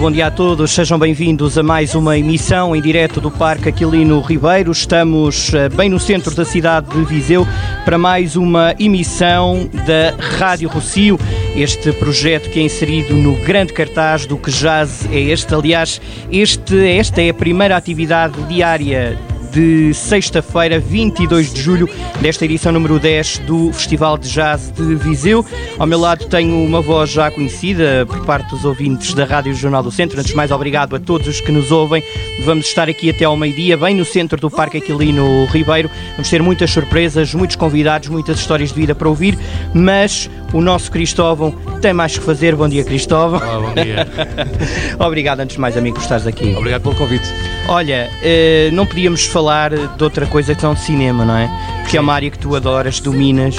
Bom dia a todos, sejam bem-vindos a mais uma emissão em direto do Parque Aquilino Ribeiro. Estamos eh, bem no centro da cidade de Viseu para mais uma emissão da Rádio Rocio. Este projeto que é inserido no grande cartaz do que jazz é este. Aliás, este, esta é a primeira atividade diária de sexta-feira, 22 de julho, desta edição número 10 do Festival de Jazz de Viseu. Ao meu lado tenho uma voz já conhecida por parte dos ouvintes da Rádio Jornal do Centro. Antes de mais, obrigado a todos os que nos ouvem. Vamos estar aqui até ao meio-dia, bem no centro do Parque Aquilino Ribeiro. Vamos ter muitas surpresas, muitos convidados, muitas histórias de vida para ouvir, mas o nosso Cristóvão tem mais que fazer. Bom dia, Cristóvão. Olá, bom dia. Obrigado, antes de mais, amigo, por estares aqui. Obrigado pelo convite. Olha, eh, não podíamos falar de outra coisa que não de cinema, não é? Porque é uma área que tu adoras, dominas.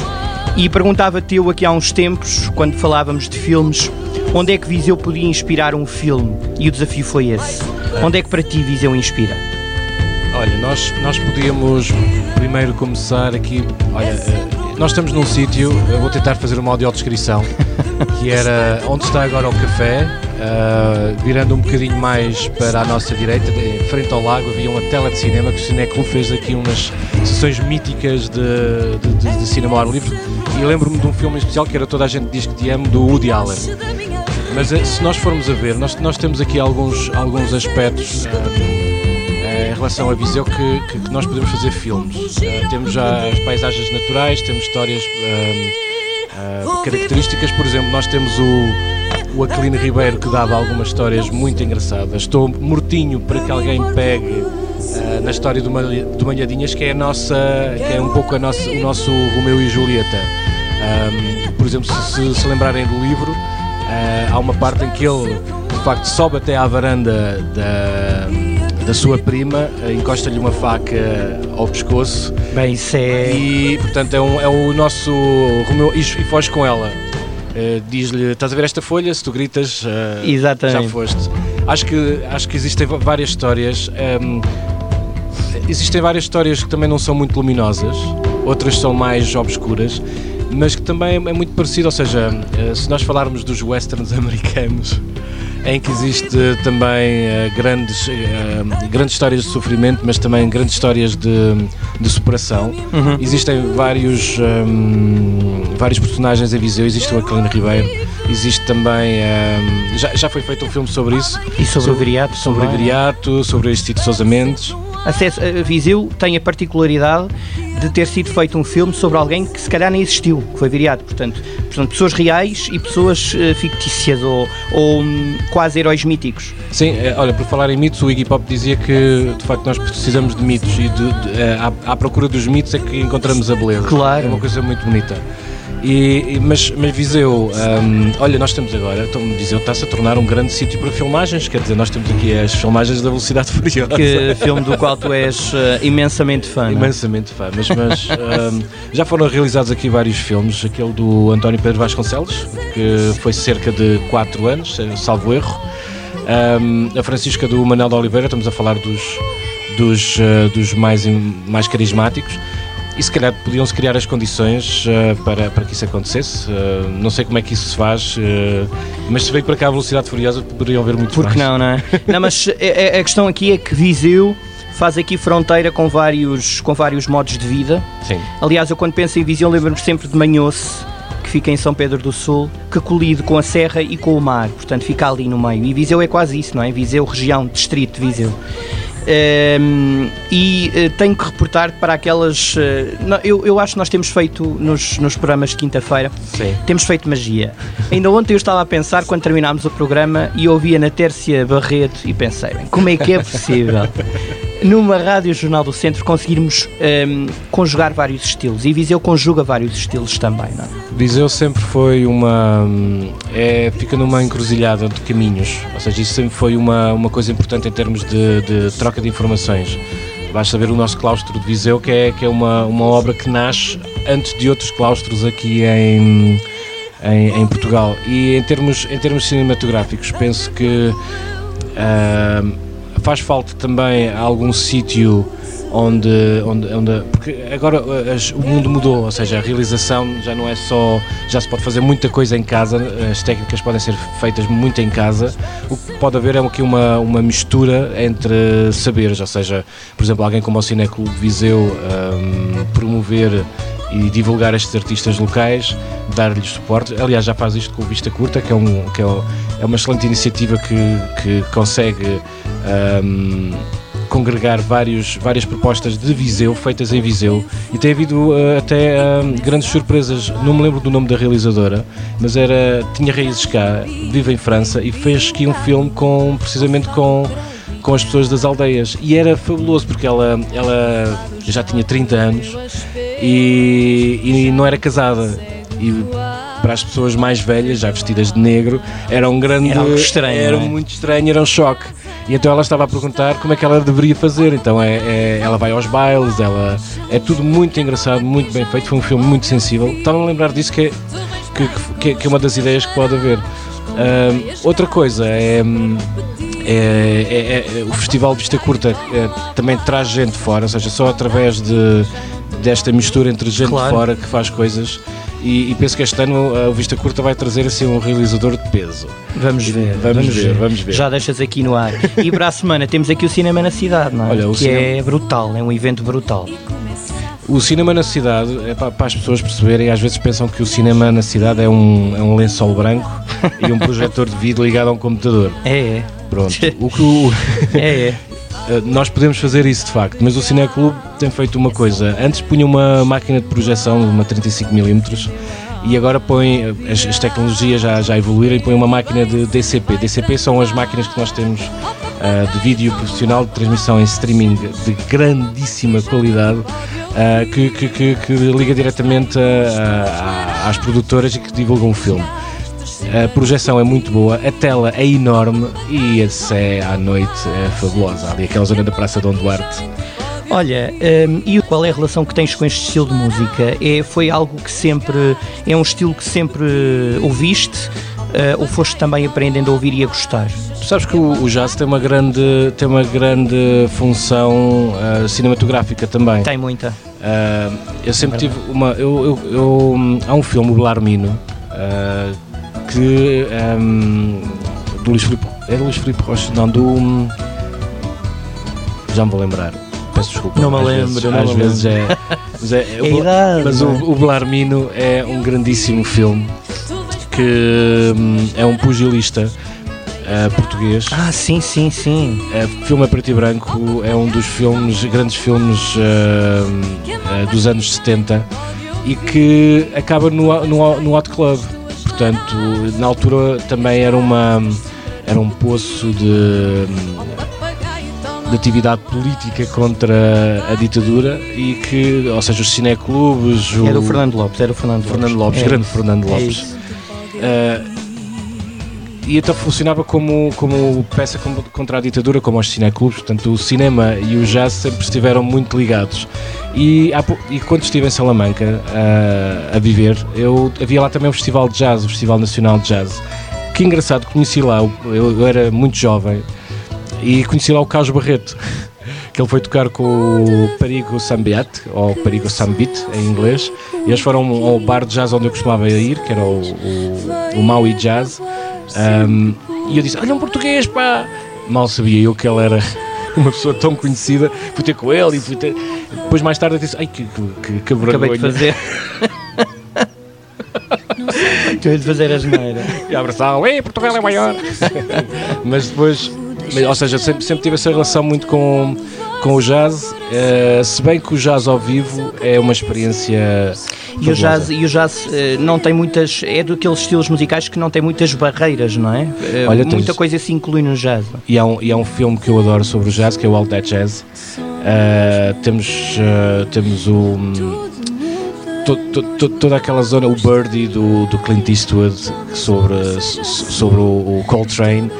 E perguntava-te eu aqui há uns tempos, quando falávamos de filmes, onde é que Viseu podia inspirar um filme? E o desafio foi esse. Onde é que para ti Viseu inspira? Olha, nós, nós podíamos primeiro começar aqui. Olha, nós estamos num sítio, vou tentar fazer uma audiodescrição, que era onde está agora o café, uh, virando um bocadinho mais para a nossa direita, em frente ao lago, havia uma tela de cinema que o Cineclub fez aqui umas sessões míticas de, de, de, de cinema ao ar livre. E lembro-me de um filme especial que era Toda a Gente Diz Que Te Amo, do Woody Allen. Mas eh, se nós formos a ver, nós, nós temos aqui alguns, alguns aspectos. Uh, relação a Viseu que, que, que nós podemos fazer filmes. Uh, temos já as paisagens naturais, temos histórias uh, características, por exemplo, nós temos o, o Aquilino Ribeiro que dava algumas histórias muito engraçadas. Estou mortinho para que alguém pegue na história do, do Malhadinhas, que é a nossa, que é um pouco a nossa, o nosso Romeu e Julieta. Um, por exemplo, se, se, lembrarem do livro, há uma parte em que ele de facto sobe até à varanda da da sua prima, eh, encosta-lhe uma faca ao pescoço. Bem, isso é. E portanto é, um, é o nosso Romeu e, e foge com ela. Uh, Diz-lhe: Estás a ver esta folha? Se tu gritas, uh, Exatamente. já foste. Acho que, acho que existem várias histórias. Um, ehm, existem várias histórias que também não são muito luminosas, outras são mais obscuras, mas que também é muito parecido. Ou seja, uh, se nós falarmos dos westerns americanos em que existe também uh, grandes, uh, grandes histórias de sofrimento, mas também grandes histórias de, de superação. Uhum. Existem vários, um, vários personagens em Viseu, existe o Aquilino Ribeiro, existe também. Um, já, já foi feito um filme sobre isso. E sobre, sobre o Viriato? Sobre o Viriato, sobre o Instituto Sousa Mendes. Acesso, a Viseu tem a particularidade de ter sido feito um filme sobre alguém que se calhar nem existiu, que foi viriado. Portanto, portanto pessoas reais e pessoas uh, fictícias ou, ou um, quase heróis míticos. Sim, é, olha, por falar em mitos, o Iggy Pop dizia que de facto nós precisamos de mitos e de, de, de, à, à procura dos mitos é que encontramos a beleza. Claro. É uma coisa muito bonita. E, mas, mas Viseu, um, olha, nós temos agora, então Viseu está-se a tornar um grande sítio para filmagens, quer dizer, nós temos aqui as filmagens da Velocidade Furiosa. Que filme do qual tu és uh, imensamente fã. É? Imensamente fã, mas, mas um, já foram realizados aqui vários filmes, aquele do António Pedro Vasconcelos, que foi cerca de 4 anos, salvo erro. Um, a Francisca do Manuel de Oliveira, estamos a falar dos, dos, uh, dos mais, mais carismáticos e se calhar podiam-se criar as condições uh, para, para que isso acontecesse. Uh, não sei como é que isso se faz, uh, mas se veio para cá a velocidade furiosa, poderiam ver muito Porque não, não é? não, mas a, a questão aqui é que Viseu faz aqui fronteira com vários, com vários modos de vida. Sim. Aliás, eu quando penso em Viseu lembro-me sempre de Manhoce, que fica em São Pedro do Sul, que colide com a serra e com o mar, portanto fica ali no meio. E Viseu é quase isso, não é? Viseu, região, distrito de Viseu. Um, e uh, tenho que reportar para aquelas. Uh, eu, eu acho que nós temos feito nos, nos programas de quinta-feira, temos feito magia. Ainda ontem eu estava a pensar, quando terminámos o programa, e ouvia na Tércia Barreto e pensei, bem, como é que é possível? numa rádio jornal do centro conseguirmos um, conjugar vários estilos e Viseu conjuga vários estilos também, não é? Viseu sempre foi uma é, fica numa encruzilhada de caminhos, ou seja, isso sempre foi uma, uma coisa importante em termos de, de troca de informações. Basta ver o nosso claustro de Viseu, que é, que é uma, uma obra que nasce antes de outros claustros aqui em, em, em Portugal. E em termos, em termos cinematográficos, penso que uh, faz falta também algum sítio onde, onde, onde porque agora as, o mundo mudou, ou seja, a realização já não é só, já se pode fazer muita coisa em casa, as técnicas podem ser feitas muito em casa, o que pode haver é aqui uma, uma mistura entre saberes, ou seja, por exemplo, alguém como o Cineclube Viseu um, promover e divulgar estes artistas locais, dar-lhes suporte. Aliás, já faz isto com o Vista Curta, que é, um, que é, é uma excelente iniciativa que, que consegue um, congregar vários, várias propostas de Viseu, feitas em Viseu, e tem havido uh, até uh, grandes surpresas. Não me lembro do nome da realizadora, mas era tinha raízes cá, vive em França e fez aqui um filme com precisamente com com as pessoas das aldeias e era fabuloso porque ela, ela já tinha 30 anos e, e não era casada e para as pessoas mais velhas, já vestidas de negro, era um grande. Era, estranho, era é? muito estranho, era um choque. E então ela estava a perguntar como é que ela deveria fazer. Então é, é ela vai aos bailes, ela é tudo muito engraçado, muito bem feito. Foi um filme muito sensível. Estava a lembrar disso que é, que, que, que é uma das ideias que pode haver. Uh, outra coisa é, é, é, é, o Festival de Vista Curta é, também traz gente fora, ou seja, só através de, desta mistura entre gente Claro. fora que faz coisas. E, e penso que este ano uh, o Vista Curta vai trazer assim um realizador de peso. Vamos ver, Vamos ver, vamos ver. Já deixas aqui no ar. E para a semana temos aqui o Cinema na Cidade, não é? Olha, o que cinema- é brutal, é um evento brutal. O cinema na cidade, é para, para as pessoas perceberem, às vezes pensam que o cinema na cidade é um, é um lençol branco e um projetor de vídeo ligado a um computador. É, é. Pronto. O que o- É, é. Uh, nós podemos fazer isso de facto, mas o Cineclube tem feito uma coisa. Antes punha uma máquina de projeção, uma 35mm, e agora põe, uh, as, as tecnologias já, já evoluíram e põe uma máquina de DCP. DCP são as máquinas que nós temos uh, de vídeo profissional de transmissão em streaming de grandíssima qualidade. uh, que, que- que- que liga diretamente às produtoras e que divulgam o filme. A projeção é muito boa, a tela é enorme e a sé à noite é fabulosa. Ali, aquela zona da Praça Dom Duarte. Olha, hum, e qual é a relação que tens com este estilo de música? É, foi algo que sempre. É um estilo que sempre ouviste? eh, ou foste também aprendendo a ouvir e a gostar? Tu sabes que o, o jazz tem uma grande, tem uma grande função ah, cinematográfica também. Tem muita. Ah, eu sempre tive uma. Eu, eu- eu- há um filme, o Belarmino, que. ahm, do Luís Filipe. É Luís Filipe Rocha? Não, do. hum, Já me vou lembrar. Peço desculpa. Não me às lembro, vezes- não às vezes é. Mas, é, É a idade, mas o, é? o Belarmino é um grandíssimo filme que hum, é um pugilista ah, português. Ah, sim, sim, sim. É, filme a preto e branco é um dos filmes, grandes filmes ah, ah, dos anos 70 e que acaba no, no, no Hot Club. Portanto, na altura também era, uma, era um poço de, de atividade política contra a ditadura e que, ou seja, os cineclubes, o Era o Fernando Lopes, era o Fernando Lopes. Fernando Lopes, É. grande Fernando É Lopes. isso. E então funcionava como, como peça contra a ditadura, como os cineclubes. Portanto, o cinema e o jazz sempre estiveram muito ligados. E, há e quando estive em Salamanca uh, a viver, eu, havia lá também um festival de jazz, o Festival Nacional de Jazz. Que engraçado, conheci lá, eu, eu era muito jovem e conheci lá o Carlos Barreto. Que ele foi tocar com o Perigo Sambiat, ou Perigo Sambit em inglês, e eles foram ao bar de jazz onde eu costumava ir, que era o, o, o Maui Jazz, Um, e eu disse: Olha, um português, pá! Mal sabia eu que ele era uma pessoa tão conhecida, fui ter com ele e fui ter. Depois, mais tarde, eu disse: Ai, que, que, que, que Acabei de vergonha." fazer. Acabei de fazer a geneira. e abraçá-lo, ei, Portugal é maior. mas depois, ou seja, sempre, sempre tive essa relação muito com, com o jazz, eh, se bem que o jazz ao vivo é uma experiência. E o jazz, e o jazz eh, não tem muitas. É daqueles estilos musicais que não tem muitas barreiras, não é? Eh, Olha, muita tens- coisa se inclui no jazz. E há, um, e há um filme que eu adoro sobre o jazz, que é o All That Jazz. Uh, temos, uh, temos o. hum, to- to- to- toda aquela zona, o Birdie do, do Clint Eastwood sobre, so- sobre o, o Coltrane.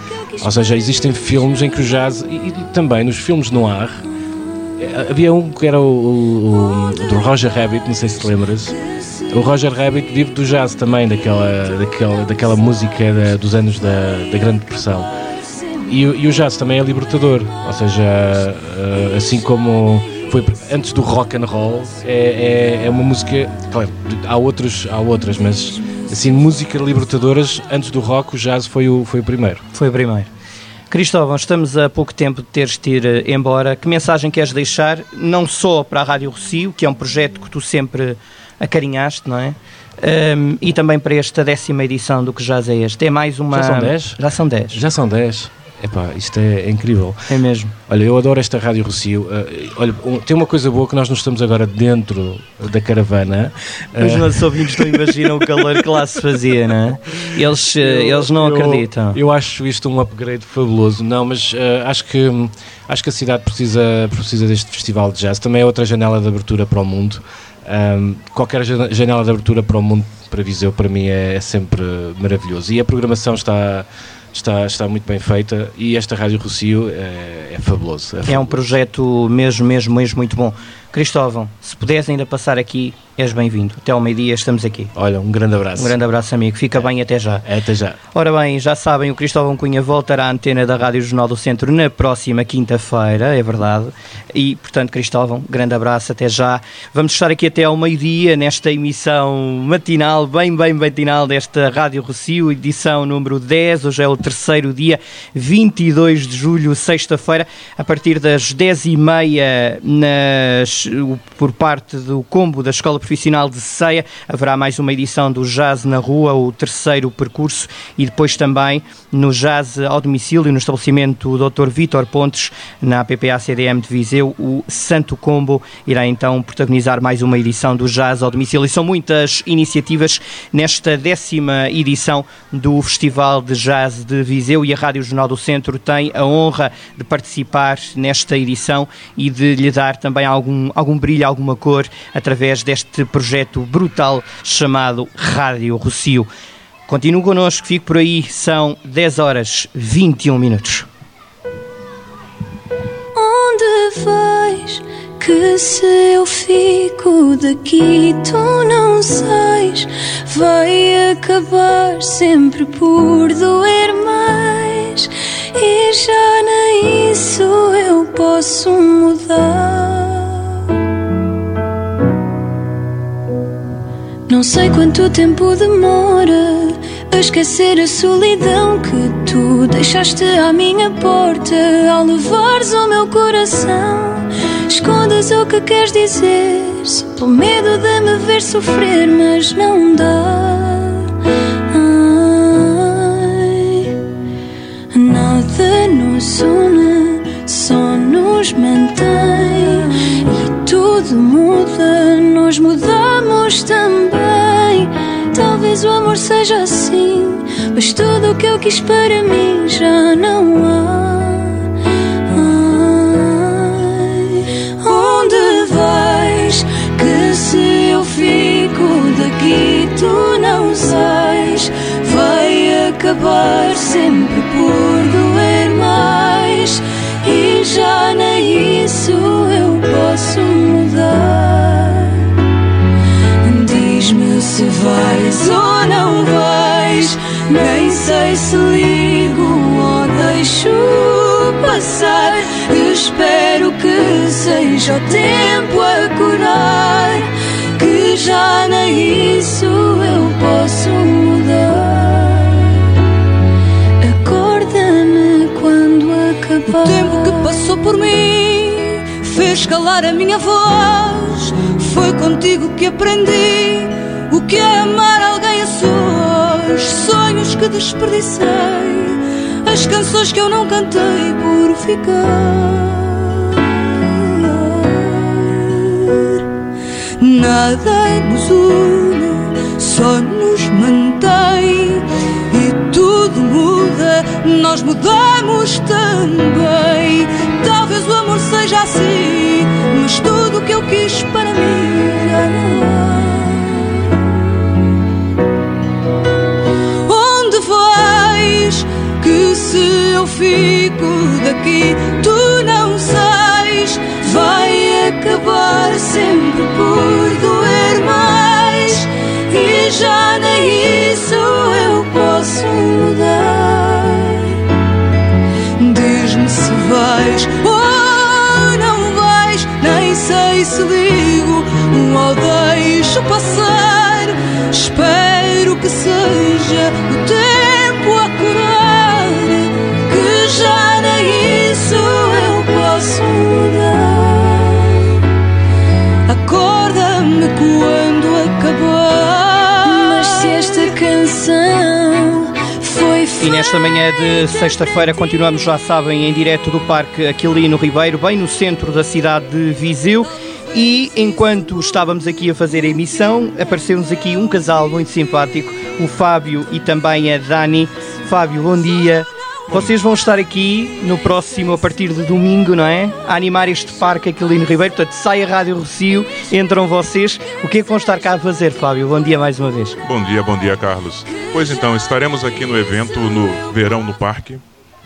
Ou seja, existem filmes em que o jazz, e, e também nos filmes noir, havia um que era o, o- o do Roger Rabbit, não sei se te lembras. O Roger Rabbit vive do jazz também, daquela, daquela, daquela música da- dos anos da, da Grande Depressão. E, e o jazz também é libertador, ou seja, eh, assim como foi antes do rock and roll. É, é, é uma música, claro, há, outros, há outras, mas assim, música libertadoras, antes do rock, o jazz foi o, foi o primeiro. Foi o primeiro. Cristóvão, estamos a pouco tempo de teres de ir eh, embora. Que mensagem queres deixar, não só para a Rádio Rocio, que é um projeto que tu sempre acarinhaste, não é? Um, e também para esta décima edição do que já é este. É mais uma. Já são 10? Já são 10. Já são 10. Epá, isto é, é, incrível. É mesmo. Olha, eu adoro esta Rádio Rocio. Uh, olha, um, tem uma coisa boa que nós não estamos agora dentro da caravana. Os uh, nossos ouvintes não imaginam o calor que lá se fazia, não é? Eles, uh, eu, eles não eu, acreditam. Eu acho isto um upgrade fabuloso. Não, mas acho, que, acho que a cidade precisa, precisa deste festival de jazz. Também é outra janela de abertura para o mundo. Um, qualquer janela de abertura para o mundo, para Viseu, para mim é, é sempre maravilhoso. E a programação está está, está muito bem feita e esta Rádio Rocio é, é fabuloso. É, fabuloso. é um projeto mesmo, mesmo, mesmo muito bom. Cristóvão, se pudesse ainda passar aqui, és bem-vindo. Até ao meio-dia estamos aqui. Olha, um grande abraço. Um grande abraço, amigo. Fica é. bem até já. Até já. Ora bem, já sabem, o Cristóvão Cunha voltará à antena da Rádio Jornal do Centro na próxima quinta-feira, é verdade. E, portanto, Cristóvão, grande abraço, até já. Vamos estar aqui até ao meio-dia nesta emissão matinal, bem, bem matinal desta Rádio Rocio, edição número 10. Hoje é o terceiro dia, 22 de julho, sexta-feira, a partir das 10h30 nas por parte do combo da Escola Profissional de Ceia. Haverá mais uma edição do Jazz na Rua, o terceiro percurso, e depois também no Jazz ao domicílio, no estabelecimento Dr. Vítor Pontes, na PPA CDM de Viseu, o Santo Combo irá então protagonizar mais uma edição do Jazz ao domicílio. E são muitas iniciativas nesta décima edição do Festival de Jazz de Viseu e a Rádio Jornal do Centro tem a honra de participar nesta edição e de lhe dar também algum algum, brilho, alguma cor através deste projeto brutal chamado Rádio Rocio. Continue connosco, fique por aí, são 10 horas 21 minutos. Onde vais? Que se eu fico daqui, tu não sais. Vai acabar sempre por doer mais. E já nem isso eu posso mudar. Não sei quanto tempo demora a esquecer a solidão que tu deixaste à minha porta ao levares o meu coração. Escondas o que queres dizer, só pelo medo de me ver sofrer, mas não dá. Ai, nada nos une, só nos mantém e tudo muda, nós mudamos também. Talvez o amor seja assim, mas tudo o que eu quis para mim já não há. Ai, onde vais? Que se eu fico daqui, tu não sais. Vai acabar sempre por doer mais, e já nem se ligo ou deixo passar. Espero que seja o tempo a curar. Que já nem isso eu posso mudar. Acorda-me quando acabar. O tempo que passou por mim fez calar a minha voz. Foi contigo que aprendi o que é amar sós, sonhos que desperdicei, as canções que eu não cantei por ficar. Nada nos une, só nos mantém e tudo muda, nós mudamos também. Talvez o amor seja assim, mas tudo o que eu quis para mim já não há. fico daqui, tu não sais. Vai acabar sempre por doer mais. E já nem isso eu posso mudar. Diz-me se vais ou não vais, nem ou deixo passar. Espero que seja Nesta manhã de sexta-feira continuamos, já sabem, em direto do Parque Aquilino Ribeiro, bem no centro da cidade de Viseu. E enquanto estávamos aqui a fazer a emissão, apareceu-nos aqui um casal muito simpático, o Fábio e também a Dani. Fábio, bom dia. Vocês vão estar aqui no próximo, a partir de domingo, não é? A animar este Parque Aquilino Ribeiro. Portanto, sai a Rádio Rocio, entram vocês. O que é que vão estar cá a fazer, Fábio? Bom dia mais uma vez. Bom dia, bom dia, Carlos. Pois então, estaremos aqui no evento no Verão no Parque.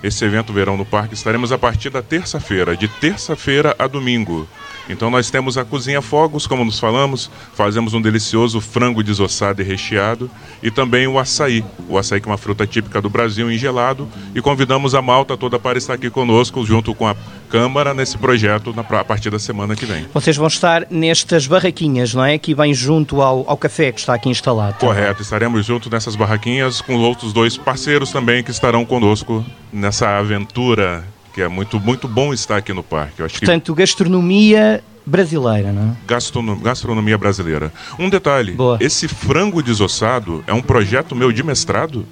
Esse evento Verão no Parque estaremos a partir da terça-feira, de terça-feira a domingo. Então nós temos a Cozinha Fogos, como nos falamos, fazemos um delicioso frango desossado e recheado e também o açaí. O açaí que é uma fruta típica do Brasil em gelado e convidamos a malta toda para estar aqui conosco junto com a Câmara nesse projeto na, a partir da semana que vem. Vocês vão estar nestas barraquinhas, não é? Que vem junto ao, ao café que está aqui instalado. Correto, estaremos junto nessas barraquinhas com os outros dois parceiros também que estarão conosco nessa aventura que é muito, muito bom estar aqui no parque. Eu acho que Portanto, gastronomia brasileira, não é? gastrono- gastronomia brasileira. Um detalhe, Boa. esse frango desossado é um projeto meu de mestrado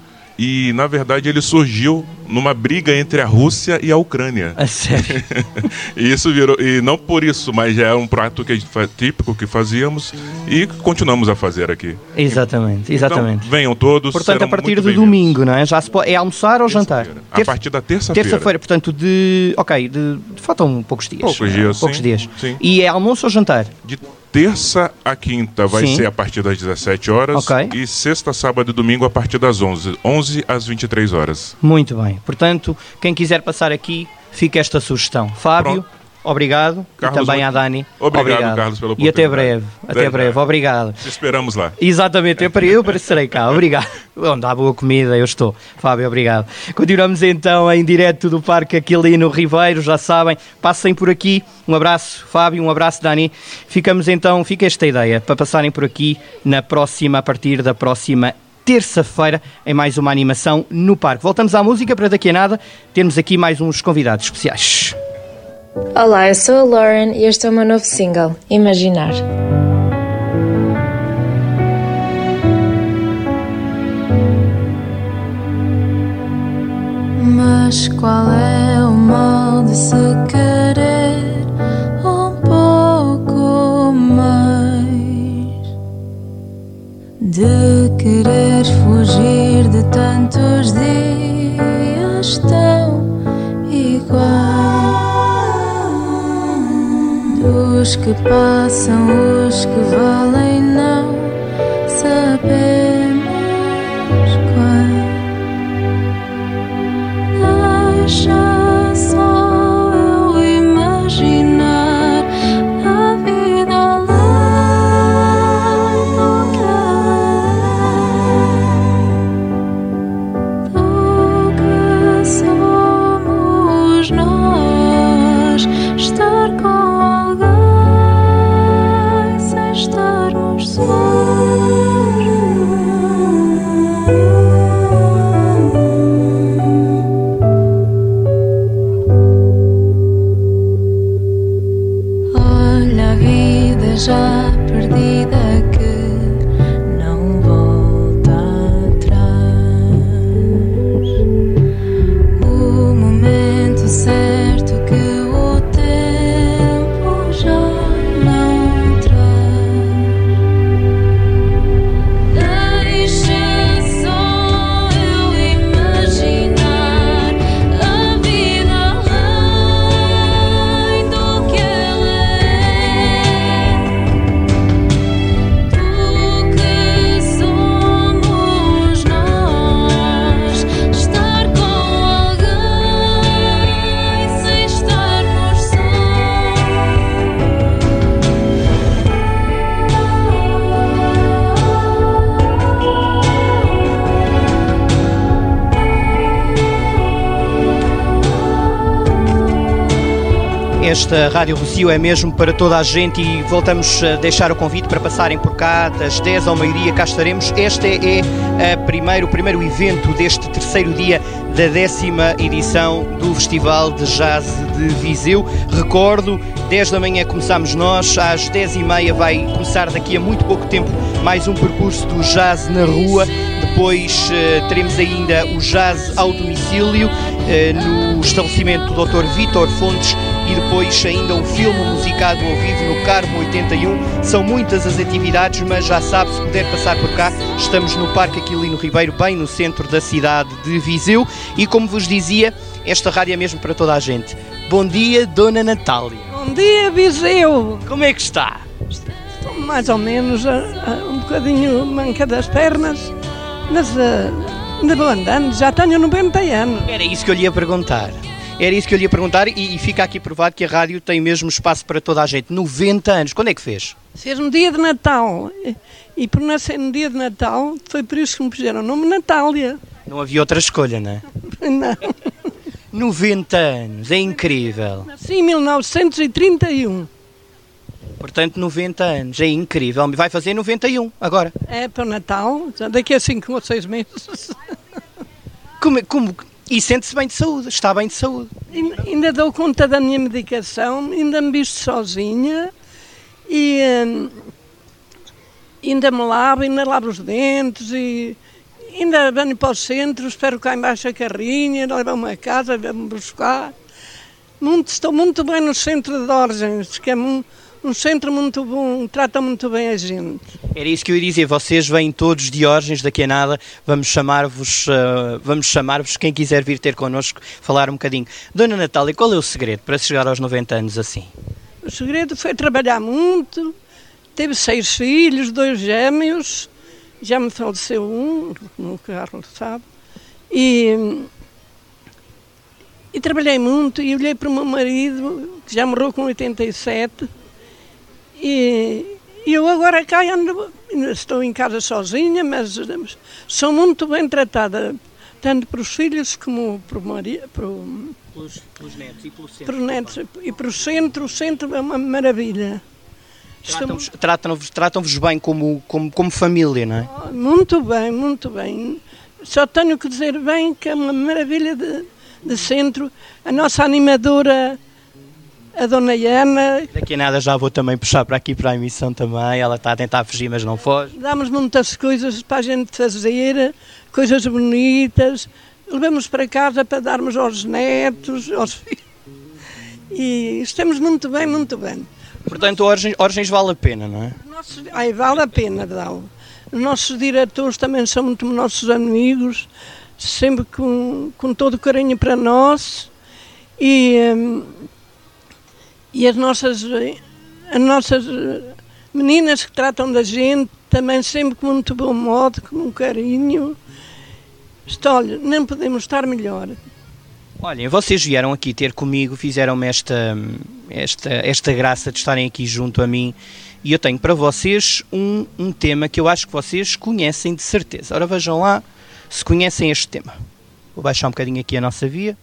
e, na verdade, ele surgiu numa briga entre a Rússia e a Ucrânia. A sério. E isso virou, e não por isso, mas já é um prato que a típico que fazíamos e continuamos a fazer aqui. exatamente, exatamente. Então, venham todos. Portanto, a partir bem-vindos. domingo, não é? Já se pode, é almoçar ou jantar? A Terça- partir da terça-feira. Terça-feira, portanto, de. Ok, de. Faltam poucos dias. Poucos dias, Poucos sim, dias. sim. E é almoço ou jantar? De terça a quinta vai Sim. ser a partir das 17 horas. Ok. E sexta, sábado e domingo a partir das 11. 11 às 23 horas. Muito bem. Portanto, quem quiser passar aqui, fica esta sugestão. Fábio. Pronto. Obrigado Carlos, e também à Dani. Obrigado, Carlos, pela E até oportunidade. breve. Até Desde breve. já. Obrigado. Te esperamos lá. Exatamente, eu, eu aparecerei cá, obrigado. Onde há boa comida, eu estou. Fábio, obrigado. Continuamos então em direto do Parque Aquilino Ribeiro, já sabem, passem por aqui. Um abraço, Fábio, um abraço, Dani. Ficamos então, fica esta ideia, para passarem por aqui na próxima, a partir da próxima terça-feira, em mais uma animação no Parque. Voltamos à música para daqui a nada termos aqui mais uns convidados especiais. Olá, eu sou a Lauren e este é o meu novo single, Imaginar. Mas qual é o mal de se querer um pouco mais? De querer fugir de tantos dias tão iguais. Dos que passam, os que valem, não sabemos esta Rádio Rocio é mesmo para toda a gente e voltamos a deixar o convite para passarem por cá das 10 ao meio-dia, cá estaremos. Este é a primeiro, o primeiro evento deste terceiro dia da décima edição do Festival de Jazz de Viseu. Recordo, 10 da manhã começamos nós, às 10 e meia vai começar daqui a muito pouco tempo mais um percurso do jazz na rua. Depois uh, teremos ainda o jazz ao domicílio uh, no estabelecimento do Dr. Vítor Fontes e depois ainda um filme musicado ao vivo no Carmo 81. São muitas as atividades, mas já sabe, se puder passar por cá, estamos no Parque Aquilino Ribeiro, bem no centro da cidade de Viseu. E como vos dizia, esta rádio é mesmo para toda a gente. Bom dia, Dona Natália. Bom dia, Viseu. Como é que está? Estou mais ou menos um bocadinho manca das pernas, mas uh, ainda vou andando, já tenho 90 anos. Era isso que eu lhe ia perguntar. Era isso que eu lhe ia perguntar e, e, fica aqui provado que a rádio tem mesmo espaço para toda a gente. 90 anos, quando é que fez? Fez no dia de Natal. E por nascer no dia de Natal, foi por isso que me puseram o nome Natália. Não havia outra escolha, não é? Não. 90 anos, é incrível. Nasci em 1931. Portanto, 90 anos, é incrível. Vai fazer 91 agora. É para o Natal, daqui a 5 ou 6 meses. Como, como, e sente-se bem de saúde, está bem de saúde. Ainda dou conta da minha medicação, ainda me visto sozinha e hum, ainda me lavo, ainda lavo os dentes e ainda venho para o centro, espero cá embaixo a carrinha, levo-me a casa, venho-me buscar. Muito, estou muito bem no centro de Orgens, que é um, um centro muito bom, trata muito bem a gente. Era isso que eu ia dizer, vocês vêm todos de Orgens, daqui a nada, vamos chamar-vos, uh, vamos chamar-vos, quem quiser vir ter connosco, falar um bocadinho. Dona Natália, qual é o segredo para chegar aos 90 anos assim? O segredo foi trabalhar muito, teve seis filhos, dois gêmeos, já me faleceu um, no carro, sabe? E, e trabalhei muito e olhei para o meu marido, que já morreu com 87, e, e eu agora cá ando, estou em casa sozinha, mas sou muito bem tratada, tanto para os filhos como para o marido. Pelos, pelos netos e pelo centro. Para os netos e para o centro, o centro é uma maravilha. Tratam-vos tratam tratam bem como, como, como família, não é? Muito bem, muito bem. Só tenho que dizer bem que é uma maravilha de, de centro. A nossa animadora a dona Iana. Daqui a nada já vou também puxar para aqui para a emissão também. Ela está a tentar fugir, mas não foge. Damos muitas coisas para a gente fazer, coisas bonitas. Levamos para casa para darmos aos netos, aos filhos. E estamos muito bem, muito bem. Portanto, Orgens, Orgens vale a pena, não é? Nosso, ai, vale a pena, Dal. Os nossos diretores também são muito nossos amigos, sempre com, com todo o carinho para nós. E. Hum, e as nossas, as nossas meninas que tratam da gente também sempre com muito bom modo, com um carinho. Olha, nem podemos estar melhor. Olhem, vocês vieram aqui ter comigo, fizeram-me esta, esta, esta graça de estarem aqui junto a mim e eu tenho para vocês um, um tema que eu acho que vocês conhecem de certeza. Ora vejam lá se conhecem este tema. Vou baixar um bocadinho aqui a nossa via.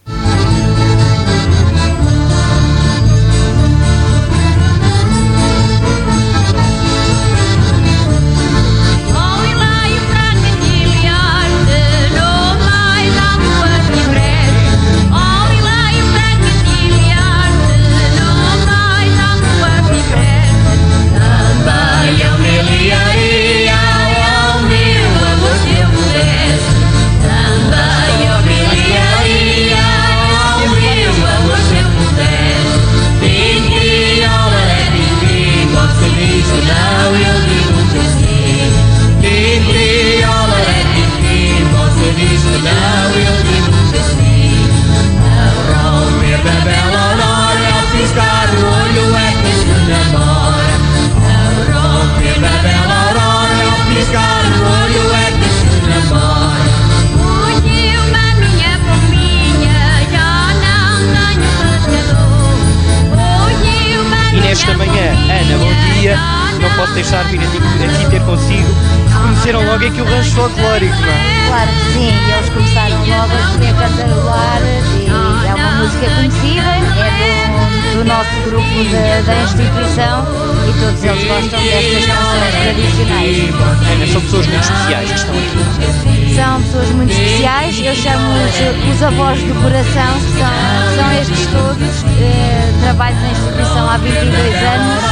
Eles gostam destas canções tradicionais. Ana, são pessoas muito especiais que estão aqui. São pessoas muito especiais, eu chamo-os os avós do coração, são, são estes todos. Eh, trabalho na instituição há 22 anos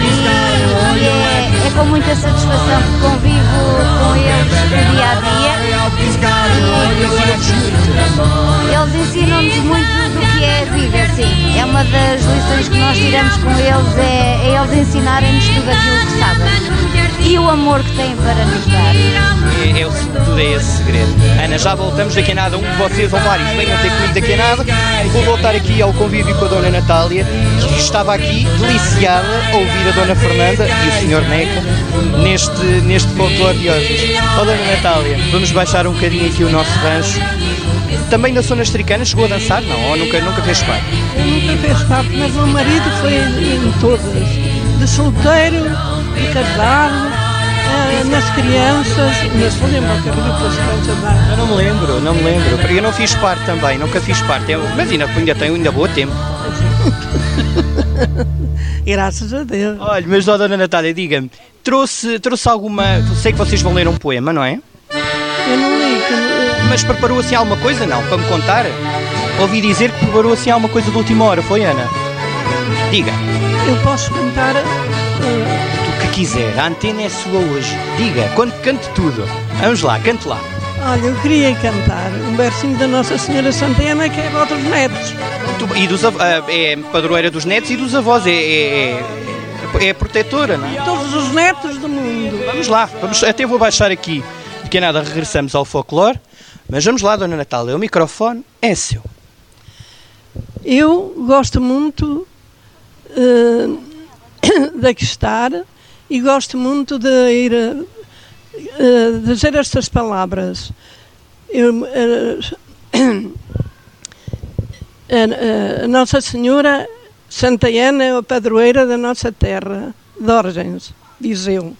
e, e é, é com muita satisfação que convivo com eles no dia a dia. Eles ensinam-nos muito do que é a vida, sim. Uma das lições que nós tiramos com eles, é, é eles ensinarem-nos tudo aquilo que sabem. E o amor que têm para nos dar. É, é tudo é esse segredo. Ana, já voltamos daqui a nada. Um de vocês ou vários venham ter comigo daqui a nada. Vou voltar aqui ao convívio com a Dona Natália, que estava aqui deliciada a ouvir a Dona Fernanda e o Sr. Neco neste, neste folclore de hoje. Ó Dona Natália, vamos baixar um bocadinho aqui o nosso rancho. Também da zona estricana chegou a dançar? Não, ou nunca, nunca fez parte? Eu nunca fez parte, mas o meu marido foi em todas. De solteiro, de casado, eh, nas crianças. Ainda se lembra que a pelas crianças da. Eu não me lembro, não me lembro. Porque eu não fiz parte também, nunca fiz parte. Eu- mas ainda, ainda tenho ainda boa tempo. Graças a Deus. Olha, mas ó, Dona Natália, diga-me, trouxe, trouxe alguma. Sei que vocês vão ler um poema, não é? Eu não não- Mas preparou assim alguma coisa, não? Para me contar? Ouvi dizer que preparou assim alguma coisa de última hora, foi Ana? Diga, eu posso cantar. eh, o que quiser, a antena é sua hoje. Diga, quando cante tudo. Vamos lá, cante lá. olha, eu queria cantar um versinho da Nossa Senhora Santana que é para outros netos. E dos, ah, é padroeira dos netos e dos avós, é, é, é, é protetora, não é? Todos os netos do mundo. Vamos lá, vamos, até vou baixar aqui. De que nada, regressamos ao folclore. Mas vamos lá, Dona Natália, o microfone é seu. Eu gosto muito eh, de aqui estar e gosto muito de ir eh, dizer estas palavras. Eu, eh, a, Nossa Senhora Santa Ana é a padroeira da nossa terra, de Orgens, Viseu.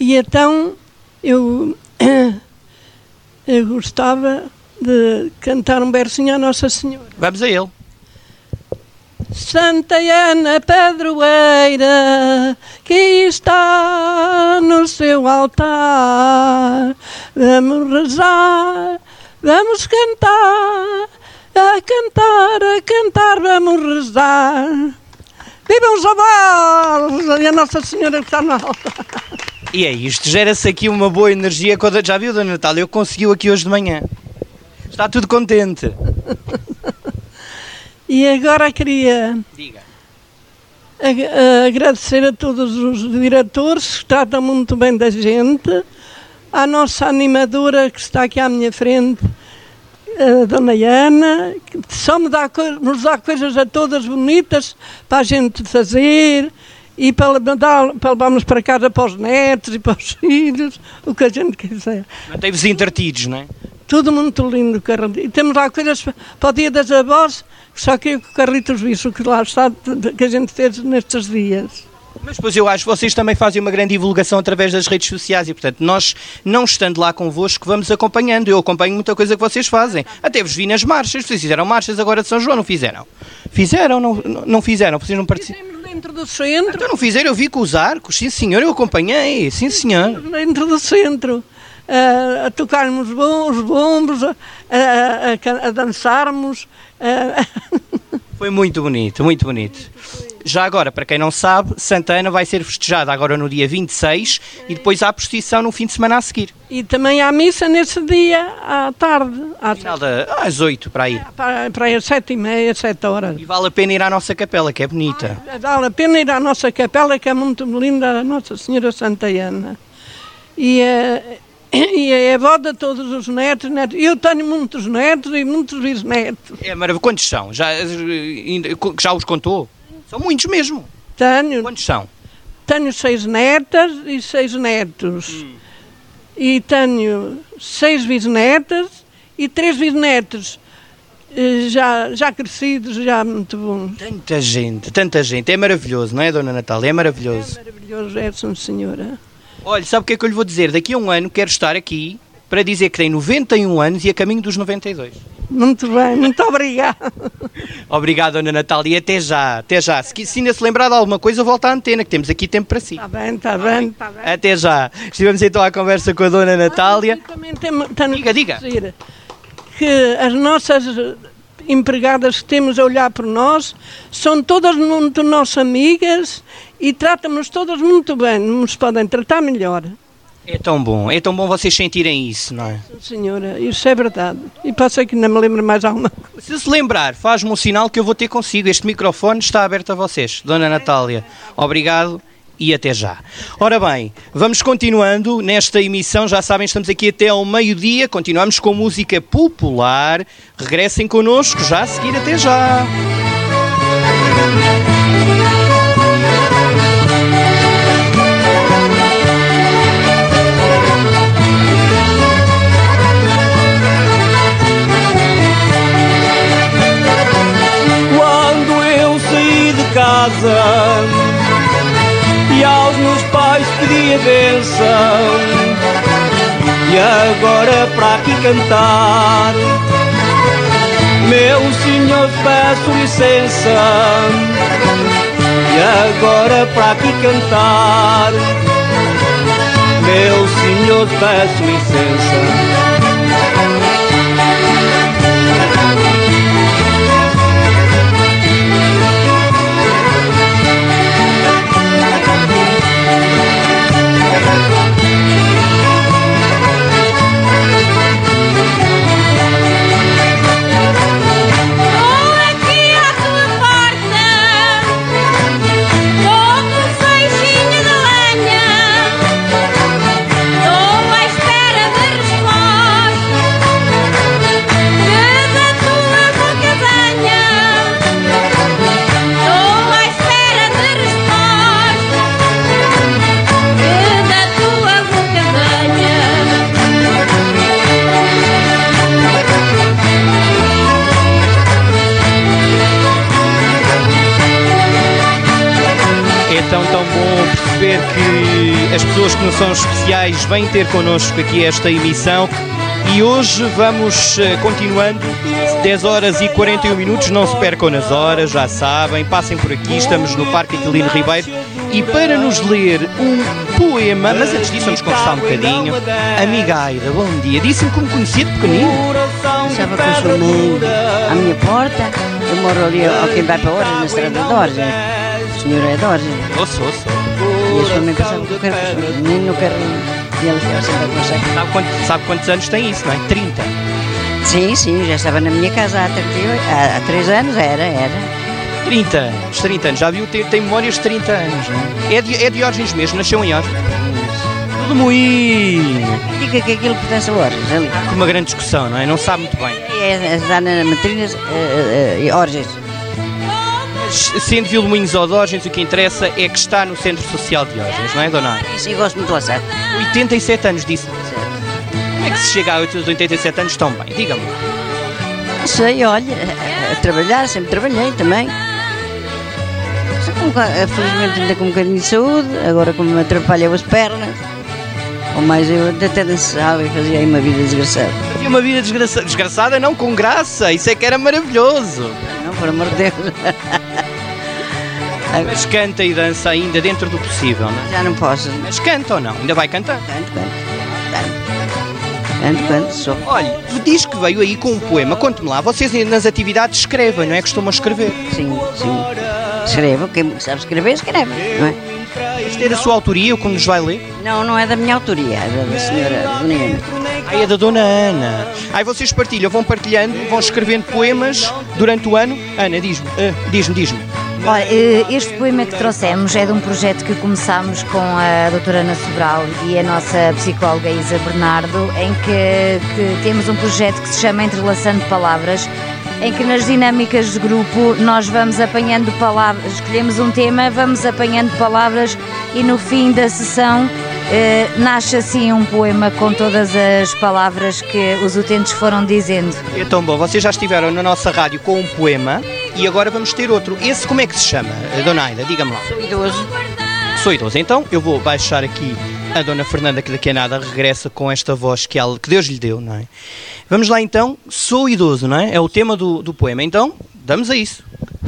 E então eu, eu gostava de cantar um versinho à Nossa Senhora. Vamos a ele. Santa Ana Padroeira, que está no seu altar, vamos rezar, vamos cantar, a cantar, a cantar, vamos rezar. Vivam os avós e a Nossa Senhora que está no altar. E é isto, gera-se aqui uma boa energia. Quando, já viu, Dona Natália? Eu conseguiu aqui hoje de manhã. Está tudo contente. E agora queria Diga. agradecer a todos os diretores que tratam muito bem da gente, à nossa animadora que está aqui à minha frente, a Dona Ana, que só me dá, nos dá coisas a todas bonitas para a gente fazer e para, dar, para levarmos para casa para os netos e para os filhos, o que a gente quiser. Mantém-vos entretidos, não é? Tudo muito lindo, Carlitos. E temos lá coisas para o dia das avós, só que o Carlitos visse o que lá está, que a gente fez nestes dias. Mas depois eu acho que vocês também fazem uma grande divulgação através das redes sociais e, portanto, nós, não estando lá convosco, vamos acompanhando. Eu acompanho muita coisa que vocês fazem. Até vos vi nas marchas. Vocês fizeram marchas agora de São João, não fizeram? Fizeram, não, não- fizeram? Vocês não participaram? Fizemos dentro do centro, Então não fizeram, eu vi com os arcos. Sim, senhor, eu acompanhei. Sim, senhor. dentro do centro, a, a tocarmos os bombos, a, a- a dançarmos. Foi muito bonito, muito bonito. Já agora, para quem não sabe, Santa Ana vai ser festejada agora no dia 26 e depois há a procissão no fim de semana a seguir. e também há missa nesse dia, à tarde, às, Final da, às 8 para aí. para, para as sete e meia, sete horas. E vale a pena ir à nossa capela, que é bonita. Vale a pena ir à nossa capela, que é muito linda, a Nossa Senhora Santa Ana. E é, e é avó de todos os netos, netos. Eu tenho muitos netos e muitos bisnetos. É maravilhoso. Quantos são? Já, já os contou? São muitos mesmo. Tenho, Quantos são? tenho seis netas e seis netos. E tenho seis bisnetas e três bisnetos. eh, Já, já crescidos, já muito bons. Tanta gente, tanta gente. É maravilhoso, não é, Dona Natália? É maravilhoso. Maravilhoso é, Senhora. Olha, sabe o que é que eu lhe vou dizer? Daqui a um ano quero estar aqui para dizer que tem 91 anos e a caminho dos 92. Muito bem, muito obrigada. Obrigado, Dona Natália, e até já, até já. Se, se ainda se lembrar de alguma coisa, volta à antena, que temos aqui tempo para si. Está bem, está bem, está bem. Até já. Estivemos então à conversa com a Dona Natália. Também temos, temos Diga, diga. que as nossas empregadas que temos a olhar por nós são todas muito nossas amigas e tratam-nos todas muito bem, nos podem tratar melhor. É tão bom, é tão bom vocês sentirem isso, não é? Senhora, isso é verdade. E passa que não me lembro mais alguma coisa. Se se lembrar, faz-me um sinal que eu vou ter consigo. Este microfone está aberto a vocês. Dona Natália, obrigado e até já. Ora bem, vamos continuando nesta emissão. Já sabem, estamos aqui até ao meio-dia. Continuamos com música popular. Regressem connosco já a seguir. Até já. Casa. E aos meus pais pedi a benção e agora para aqui cantar. Meu senhor peço licença. E agora para aqui cantar. Meu senhor peço licença perceber que as pessoas que não são especiais vêm ter connosco aqui esta emissão. E hoje vamos eh, continuando, 10 horas e 41 minutos, não se percam nas horas, já sabem, passem por aqui, estamos no Parque Aquilino Ribeiro. E para nos ler um poema, mas antes disso vamos conversar um bocadinho. Amiga Aida, bom dia. Disse-me como conhecia de pequenino. Estava com sua mãe à minha porta. Eu moro ali ao quem vai para horas, na estrada de Orja. O senhor é de Orja. Ouço, ouço. E a sua mãe menino no carrinho. E sempre com. Sabe, quanto- sabe quantos anos tem isso, não é? 30. Sim, sim, já estava na minha casa há, 38, há, há 3 anos, era, era. 30 anos, 30 anos. Já viu, tem, tem memórias de 30 anos, não é? É de, é de Orgens mesmo, nasceu em Orgens. Tudo moinho. Diga que aquilo pertence a Orjas, ali. Uma grande discussão, não é? Não sabe muito bem. É, está na Matrinas, uh, uh, Orjas. Sendo de Orgens, o que interessa é que está no Centro Social de Orgens, não é, dona Ana? Isso, eu gosto muito sabe? 87 anos, disse. Como é que se chega aos 87 anos tão bem? Diga-me. Não sei, olha, a, a trabalhar, sempre trabalhei também. Com boca- felizmente ainda com um bocadinho de saúde, agora como me atrapalham as pernas. Ou mais eu até dançava e fazia aí uma vida desgraçada. Havia uma vida desgraça- desgraçada, não com graça. Isso é que era maravilhoso. Não, por amor de Deus. Mas canta e dança ainda dentro do possível, não é? Já não posso. Mas canta ou não? Ainda vai cantar? Canto, canto. Canto, canto, sou. Olha, diz que veio aí com um poema. Conte-me lá, vocês nas atividades escrevem, não é? Costumam escrever. Sim, sim. Escrevo, quem sabe escrever, escreve, não é? Isto é da sua autoria, o que nos vai ler? Não, não é da minha autoria, é da, senhora Dona Ana. Ai, é da Dona Ana. Aí vocês partilham, vão partilhando, vão escrevendo poemas durante o ano. Ana, diz-me, ah, diz-me, diz-me. Olha, eh, este poema que trouxemos é de um projeto que começámos com a doutora Ana Sobral e a nossa psicóloga Isa Bernardo, em que, que temos um projeto que se chama Entrelaçando Palavras, em que nas dinâmicas de grupo nós vamos apanhando palavras, escolhemos um tema, vamos apanhando palavras e no fim da sessão eh, nasce assim um poema com todas as palavras que os utentes foram dizendo. É tão bom, vocês já estiveram na nossa rádio com um poema e agora vamos ter outro. Esse como é que se chama, Dona Aida? Diga-me lá. Sou idoso. Sou idoso, então eu vou baixar aqui A Dona Fernanda, que daqui a nada regressa com esta voz que, ela, que Deus lhe deu, não é? Vamos lá então, sou idoso, não é? É o tema do, do poema. Então, damos a isso.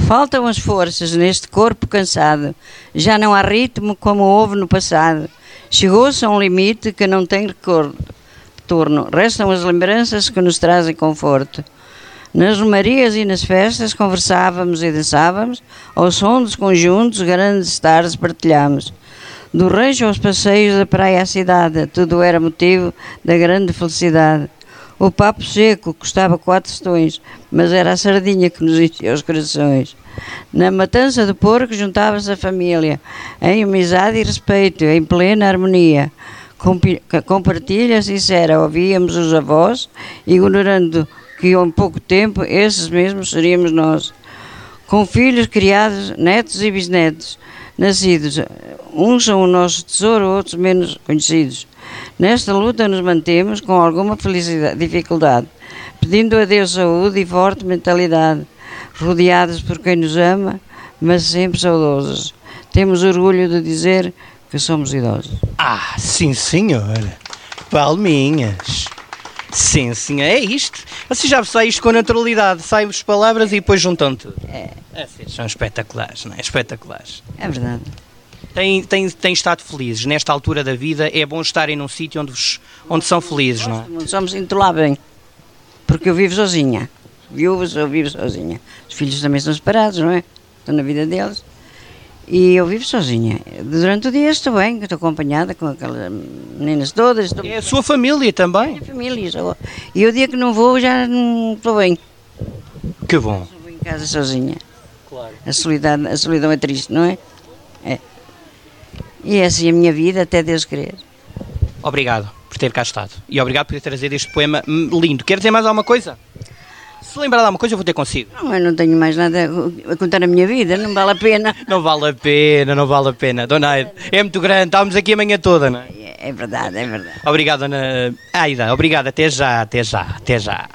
Faltam as forças neste corpo cansado. Já não há ritmo como houve no passado. Chegou-se a um limite que não tem retorno. Restam as lembranças que nos trazem conforto. Nas romarias e nas festas conversávamos e dançávamos, ao som dos conjuntos, grandes tardes partilhámos. Do rancho aos passeios da praia à cidade, tudo era motivo da grande felicidade. O papo seco custava quatro tostões, mas era a sardinha que nos enchia os corações. Na matança do porco juntava-se a família, em amizade e respeito, em plena harmonia. Com, com partilha sincera ouvíamos os avós, ignorando que em pouco tempo esses mesmos seríamos nós. Com filhos criados, netos e bisnetos, nascidos. Uns são o nosso tesouro, outros menos conhecidos. Nesta luta nos mantemos com alguma dificuldade, pedindo a Deus saúde e forte mentalidade, rodeados por quem nos ama, mas sempre saudosos. Temos orgulho de dizer que somos idosos. Ah, sim senhor. Palminhas. Sim, sim, é isto. Você já sai isto com naturalidade, saem as palavras e depois juntam tudo. É, Vocês são espetaculares, não é? Espetaculares. é verdade. Têm, têm, têm estado felizes. Nesta altura da vida é bom estarem num sítio onde, vos- onde são felizes, não é? Lá bem, porque eu vivo sozinha. Viúva, eu vivo sozinha. Os filhos também são separados, não é? Estão na vida deles. E eu vivo sozinha. Durante o dia estou bem, estou acompanhada com aquelas meninas todas. Estou É a sua família também. minha família. só- E o dia que não vou já não estou bem. Que bom. Estou em casa sozinha. A solidão, a solidão é triste, não é? É. E é assim a minha vida até Deus querer. Obrigado por ter cá estado. E obrigado por ter trazido este poema lindo. Quer dizer mais alguma coisa? Se lembrar de alguma coisa, eu vou ter consigo. Não, eu não tenho mais nada a contar a minha vida, não vale a pena. Não vale a pena, não vale a pena. Dona Aida, é muito grande, estávamos aqui a manhã toda, não é? É, é verdade, é verdade. Obrigado, Dona Aida. Obrigado, até já, até já, até já.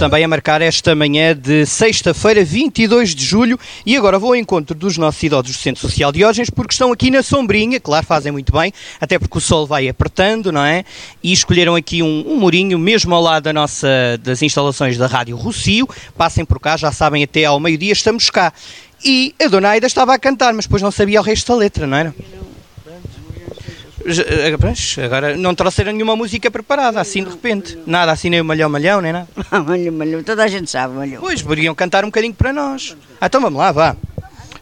Também a marcar esta manhã de sexta-feira, 22 de julho. E agora vou ao encontro dos nossos idosos do Centro Social de Diógenes, porque estão aqui na sombrinha, claro, fazem muito bem, até porque o sol vai apertando, não é? E escolheram aqui um, um murinho, mesmo ao lado da nossa, das instalações da Rádio Rocio. Passem por cá, já sabem, até ao meio-dia estamos cá. E a Dona Aida estava a cantar, mas depois não sabia o resto da letra, não era? Eh, Agora não trouxeram nenhuma música preparada, assim de repente. Nada, assim nem o malhão malhão, nem nada. Malhão, malhão, toda a gente sabe, malhão. Pois, poderiam cantar um bocadinho para nós. Ah, então vamos lá, vá.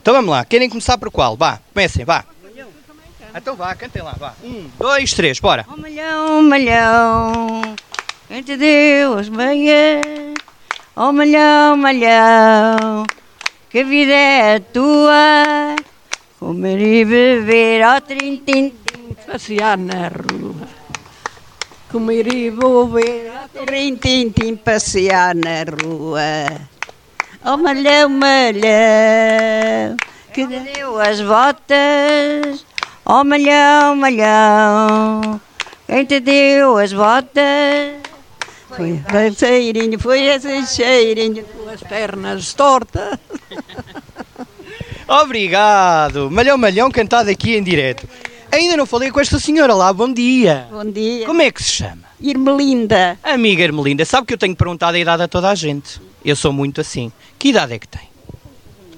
Então vamos lá. Querem começar por qual? Vá, comecem, vá. Então vá, cantem lá, vá. Um, dois, três, bora. Oh, malhão, malhão, quem te deu as meias? Oh, malhão, malhão, que a vida é tua. Comer e beber ao trintim. Passear na rua. Comer e beber. Trintim, passear na rua. Oh, malhão, malhão, que deu as botas? Oh, malhão, malhão, quem te deu as botas? Foi a cheirinho, foi esse cheirinho. Com as pernas tortas. Obrigado. Malhão malhão cantado aqui em direto. Ainda não falei com esta senhora lá, bom dia. Bom dia. Como é que se chama? Irmelinda, Amiga Ermelinda, sabe que eu tenho perguntado a idade a toda a gente. Eu sou muito assim. Que idade é que tem?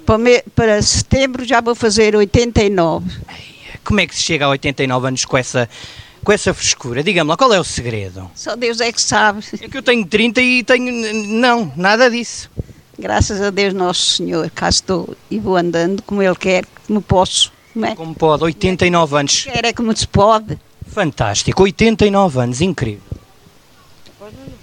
para, me- para setembro já vou fazer 89. Como é que se chega a 89 anos com essa, com essa frescura? Diga-me lá, qual é o segredo? Só Deus é que sabe. É que eu tenho 30 e tenho. Não, nada disso. Graças a Deus Nosso Senhor, cá estou e vou andando como Ele quer, como posso. Não é? Como pode? 89 anos. É como se pode. Fantástico, 89 anos, incrível.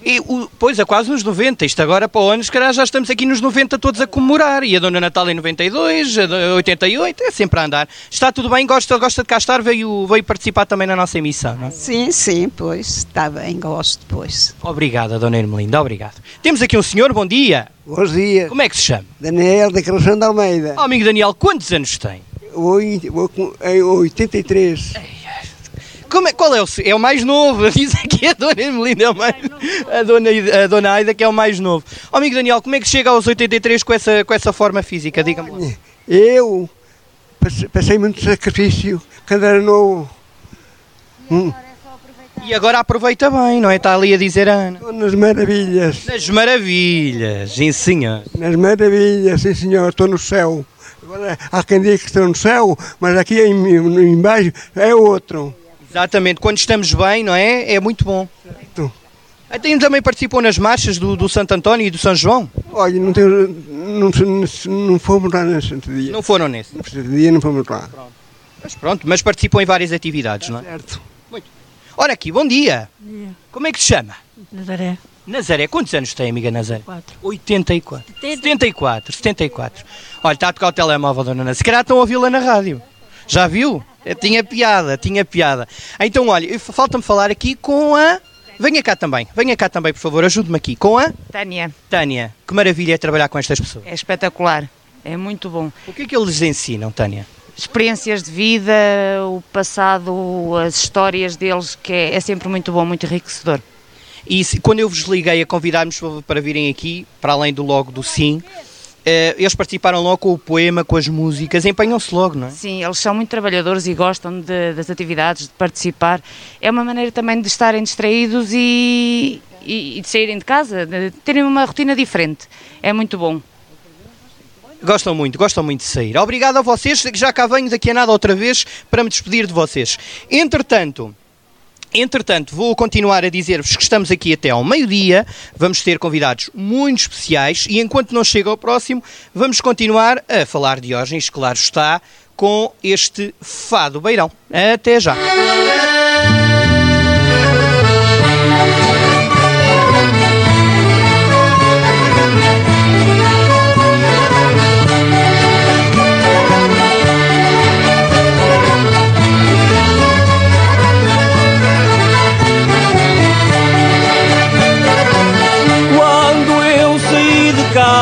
E, o, pois, é quase nos 90. Isto agora para o ano, se calhar já estamos aqui nos 90 todos a comemorar. E a Dona Natal em 92, a do- 88, é sempre a andar. Está tudo bem? Gosta, gosta de cá estar? Veio, veio participar também na nossa emissão, não é? Sim, sim, pois, está bem, gosto, pois. Obrigada, Dona Ermelinda, obrigado. Temos aqui um senhor, bom dia. Bons dias. Como é que se chama? Daniel da de Almeida. Oh, amigo Daniel, quantos anos tem? Oi- vou com- Em 83. Como é, qual é o, é o mais novo? Diz aqui a Dona Ermelinda, é o mais, a, dona, a Dona Aida que é o mais novo. Oh, amigo Daniel, como é que chega aos 83 com essa, com essa forma física? Diga-me. Eu passe- passei muito sacrifício quando era novo. Hum, E agora aproveita bem, não é? Está ali a dizer Ana. Estou nas maravilhas. Nas maravilhas, sim senhor. Nas maravilhas, sim senhor, estou no céu. Agora há quem diga que estou no céu, mas aqui em, em baixo é outro. Exatamente, quando estamos bem, não é? É muito bom. Certo. Até também participam nas marchas do, do Santo António e do São João? Olha, não, tenho, não, não fomos lá nesse dia. Não foram nesse? Nesse dia não fomos lá. Mas pronto, mas participam em várias atividades, não é? Certo. Ora aqui, bom dia. Como é que se chama? Nazaré. Nazaré, quantos anos tem, amiga Nazaré? Quatro. 84. 74, 74. Olha, está a tocar o telemóvel, dona Ana. Se calhar estão a ouvi-la na rádio. Já viu? Tinha piada, tinha piada. Então, olha, falta-me falar aqui com a... Venha cá também, venha cá também, por favor, ajude-me aqui. Com a Tânia, Tânia. Que maravilha é trabalhar com estas pessoas. é espetacular, é muito bom. O que é que eles ensinam, Tânia? Experiências de vida, o passado, as histórias deles, que é, é sempre muito bom, muito enriquecedor. E se- quando eu vos liguei a convidar-nos para- virem aqui, para além do logo do sim, eh, eles participaram logo com o poema, com as músicas, empenham-se logo, não é? Sim, eles são muito trabalhadores e gostam de- das atividades, de participar. É uma maneira também de estarem distraídos e, e- e de saírem de casa, de terem uma rotina diferente. É muito bom. Gostam muito, gostam muito de sair. Obrigado a vocês, que já cá venho daqui a nada outra vez para me despedir de vocês. Entretanto, entretanto, vou continuar a dizer-vos que estamos aqui até ao meio-dia, vamos ter convidados muito especiais e enquanto não chega ao próximo, vamos continuar a falar de Diógenes, claro está, com este Fado Beirão. Até já.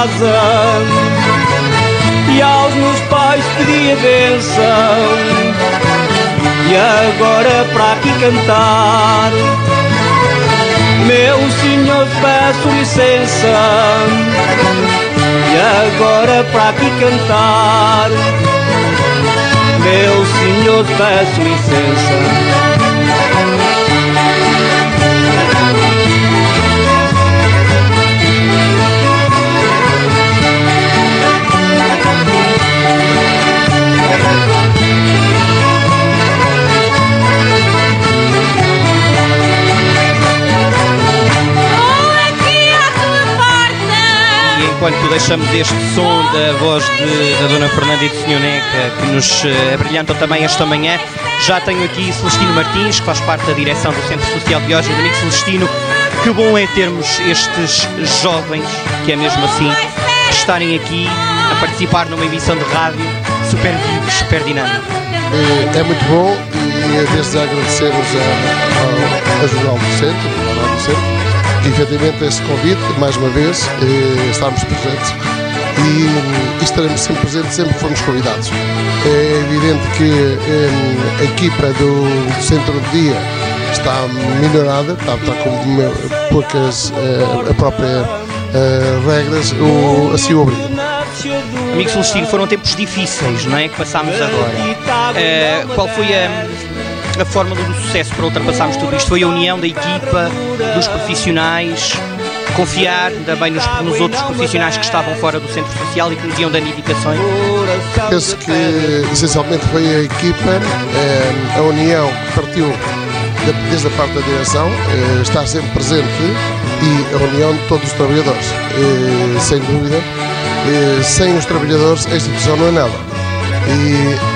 Casa e aos meus pais pedi a benção, e agora para aqui cantar, meu senhor peço licença, e agora para aqui cantar, meu senhor peço licença. Enquanto deixamos este som da voz de, da Dona Fernanda e do Sr. Neca, que nos uh, abrilhantam também esta manhã, já tenho aqui Celestino Martins, que faz parte da direção do Centro Social de Diógenes. Amigo Celestino, que bom é termos estes jovens, que é mesmo assim, estarem aqui a participar numa emissão de rádio super super dinâmico. É, é muito bom e é desde já agradecemos a, a, a Jornal do Centro, a Rádio Centro, que efetivamente este convite, mais uma vez, eh, estarmos presentes e, e, estaremos sempre presentes sempre que formos convidados. É evidente que eh, a equipa do Centro de Dia está melhorada, está, está com poucas eh, a própria eh, regras, o, assim obriga. Amigo Celestino, foram tempos difíceis, não é? Que passámos agora. Uh, qual foi a, a fórmula do sucesso para ultrapassarmos tudo isto? Foi a união da equipa, dos profissionais, confiar também nos, nos, outros profissionais que estavam fora do centro social e que nos iam dando indicações? Penso que essencialmente foi a equipa, eh, a união que partiu desde a parte da direção, eh, estar sempre presente e a união de todos os trabalhadores. sem dúvida, sem os trabalhadores a instituição não é nada. E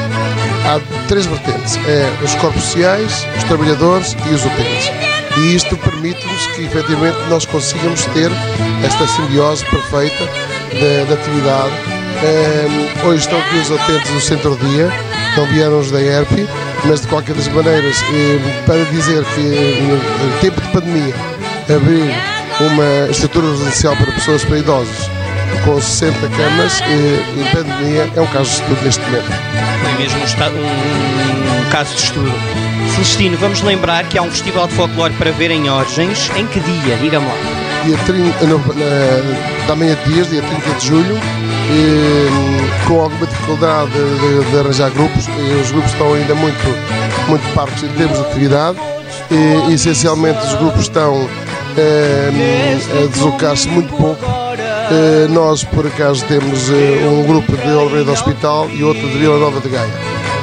há três vertentes: é os corpos sociais, os trabalhadores e os utentes. E isto permite-nos que efetivamente nós consigamos ter esta simbiose perfeita da, atividade. Um, hoje estão aqui os utentes do centro-dia, não vieram os da ERP, mas de qualquer das maneiras, um, para dizer que em tempo de pandemia abrir uma estrutura residencial para pessoas para idosos com 60 camas e, em pandemia é um caso de estudo neste momento. É mesmo um, um caso de estudo. Celestino, vamos lembrar que há um festival de folclore para ver em Orgens. Em que dia? Diga-me lá. Dia 30, no, na, da manhã de dias, dia 30 de julho, e, com alguma dificuldade de, de, arranjar grupos, e os grupos estão ainda muito, muito parcos em termos de atividade, e, essencialmente os grupos estão eh, a deslocar-se muito pouco eh, nós, por acaso, temos eh, um grupo de Oliveira do Hospital e outro de Vila Nova de Gaia.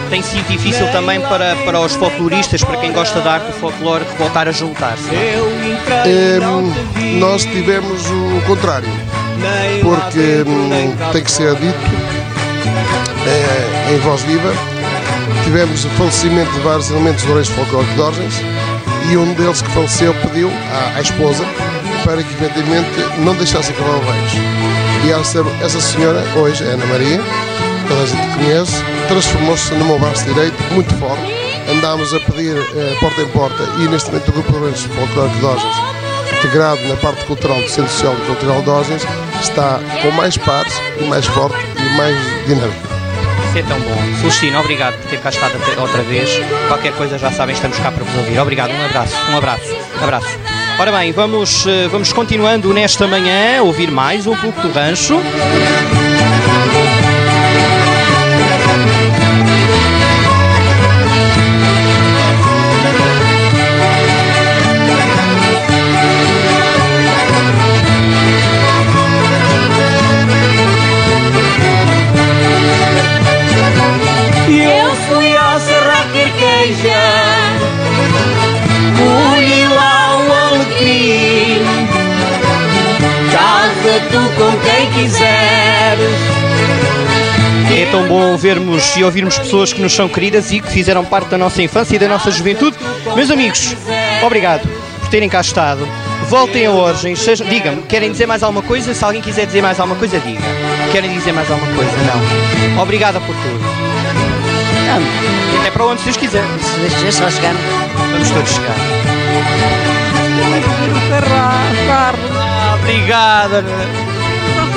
Tem sido difícil também para, para os folcloristas, para quem gosta da arte do folclore, voltar a juntar-se? É, nós tivemos o contrário, porque hum, tem que ser dito é, em voz viva. Tivemos o falecimento de vários elementos do Reis Folclórico de Orgens e um deles que faleceu pediu à, à esposa para que efetivamente não deixasse acabar o Reis. E essa, essa senhora, hoje, é Ana Maria, toda a gente conhece, transformou-se num braço direito muito forte. Andámos a pedir eh, porta em porta e neste momento o Grupo Reis Folclórico de Orgens, integrado na parte cultural do Centro Social e Cultural de Orgens, está com mais pares e mais forte e mais dinâmico. É tão bom. Celestino, obrigado por ter cá estado outra vez. Qualquer coisa já sabem, estamos cá para vos ouvir. Obrigado, um abraço, um abraço, um abraço. Ora bem, vamos, eh, vamos continuando nesta manhã ouvir mais um pouco do rancho. É tão bom vermos e ouvirmos pessoas que nos são queridas e que fizeram parte da nossa infância e da nossa juventude. Meus amigos, obrigado por terem cá estado. Voltem a Orgens, digam-me, querem dizer mais alguma coisa? Se alguém quiser dizer mais alguma coisa, diga. Querem dizer mais alguma coisa? Não. Obrigada por tudo. Não. Até para onde vocês quiserem. Se só chegar. Vamos todos chegar. Ah, obrigada.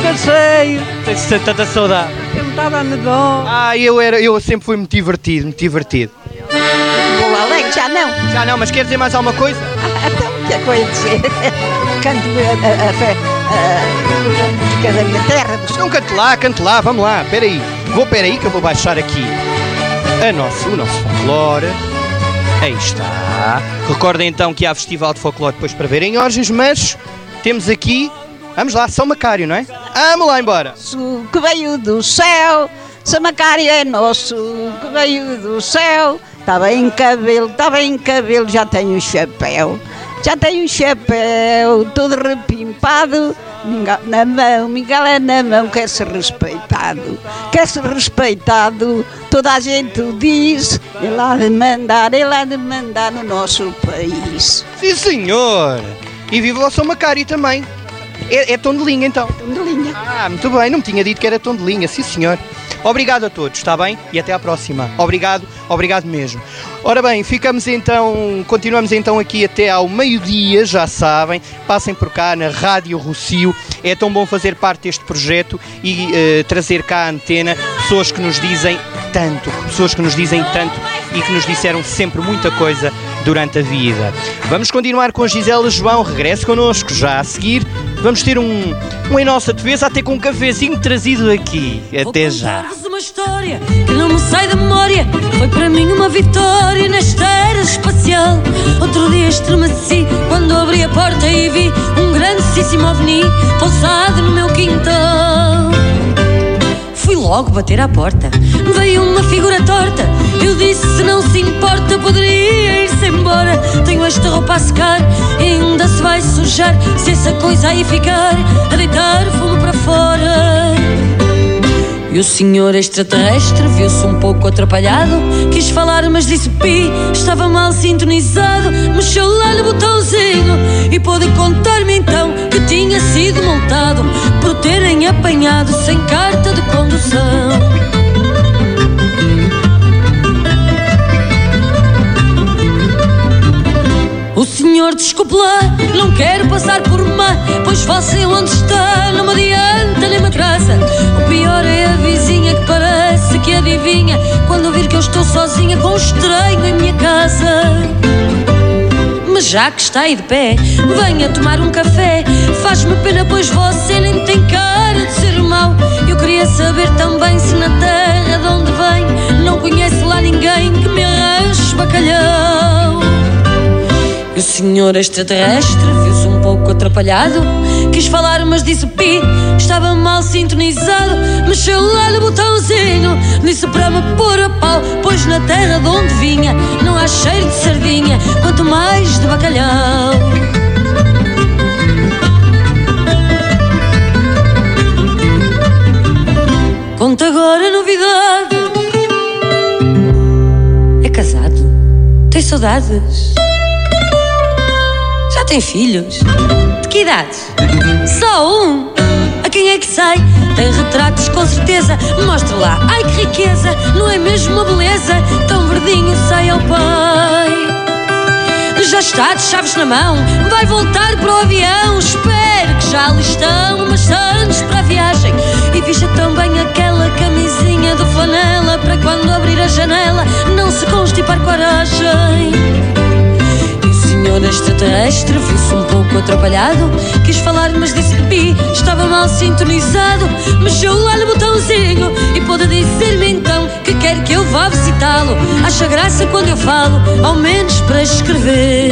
Canseio. Tenho tanta saudade. Eu me estava a medon. Ah, eu, era, eu sempre fui muito divertido, muito divertido. O Alex já não. Já não, mas quer dizer mais alguma coisa? então, o que é que eu ia dizer? Canto a, fé música da minha terra. Não, cante lá, cante lá, vamos lá, peraí. Vou, peraí que eu vou baixar aqui a nosso, o nosso folclore. Aí está. Recordem então que há festival de folclore depois para ver em Orgens, mas temos aqui Vamos lá, São Macário, não é? Vamos lá embora. Que veio do céu, São Macário é nosso, que veio do céu. Está bem cabelo, está bem cabelo, já tenho o chapéu. Já tenho o chapéu todo repimpado, na mão, Mingau é na mão, quer ser respeitado. Quer ser respeitado, toda a gente o diz. Ele há de mandar, ele há de mandar no nosso país. Sim, senhor! E viva o São Macário também. É, é tom de linha, então. Tom de linha. Ah, muito bem, não me tinha dito que era tom de linha, sim, senhor. Obrigado a todos, está bem? E até à próxima. Obrigado, obrigado mesmo. Ora bem, ficamos então, continuamos então aqui até ao meio-dia, já sabem. Passem por cá na Rádio Rocio. É tão bom fazer parte deste projeto e eh, trazer cá a antena pessoas que nos dizem tanto, pessoas que nos dizem tanto e que nos disseram sempre muita coisa durante a vida. Vamos continuar com a Gisela João, regresse connosco já a seguir. Vamos ter um, um em nossa defesa, até com um cafezinho trazido aqui. Até já. Uma história que não me sai da memória. Foi para mim uma vitória nesta era espacial. Outro dia estremeci quando abri a porta e vi um grandíssimo ovni pousado no meu quintal. Fui logo bater à porta, veio uma figura torta. Eu disse: se não se importa, poderia ir-se embora. Tenho esta roupa a secar ainda se vai sujar. Se essa coisa aí ficar, a deitar fumo para fora. E o senhor extraterrestre viu-se um pouco atrapalhado. Quis falar, mas disse pi, estava mal sintonizado. Mexeu lá no botãozinho e pôde contar-me então que tinha sido multado por terem apanhado sem carta de condução. O senhor desculpe lá, não quero passar por má Pois você onde está adivinha Quando vir que eu estou sozinha com um estranho em minha casa mas já que está aí de pé, venha tomar um café. Faz-me pena, pois você nem tem cara de ser mau. Eu queria saber também se na terra de onde vem não conhece lá ninguém que me arranje bacalhau. E o senhor extraterrestre um pouco atrapalhado. Quis falar, mas disse pi, estava mal sintonizado. Mexeu lá no botãozinho, disse para me pôr a pau. Pois na terra de onde vinha não há cheiro de sardinha, quanto mais de bacalhau. Conta agora a novidade. É casado? Tem saudades? Tem filhos? De que idades? Só um? A quem é que sai? Tem retratos com certeza. Mostra lá, ai que riqueza! Não é mesmo uma beleza? Tão verdinho sai ao pai. Já está de chaves na mão, vai voltar para o avião. Espero que já ali estão umas santos para a viagem. E vista também aquela camisinha de flanela para quando abrir a janela não se constipar coragem. Senhor extraterrestre viu-se um pouco atrapalhado. Quis falar, mas disse pi, estava mal sintonizado. Mexeu lá no botãozinho e pôde dizer-me então que quer que eu vá visitá-lo. Acha graça quando eu falo, ao menos para escrever.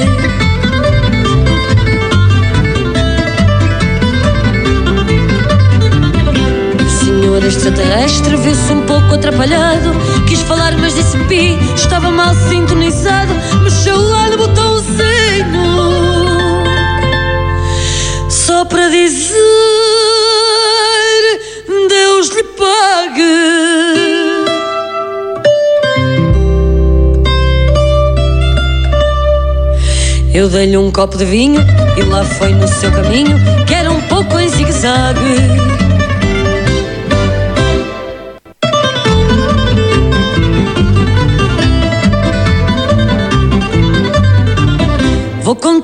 Senhor extraterrestre viu-se um pouco atrapalhado. Quis falar, mas disse pi, estava mal sintonizado. Mexeu lá no botãozinho só para dizer Deus lhe pague. Eu dei-lhe um copo de vinho e lá foi no seu caminho, que era um pouco em zigue-zague.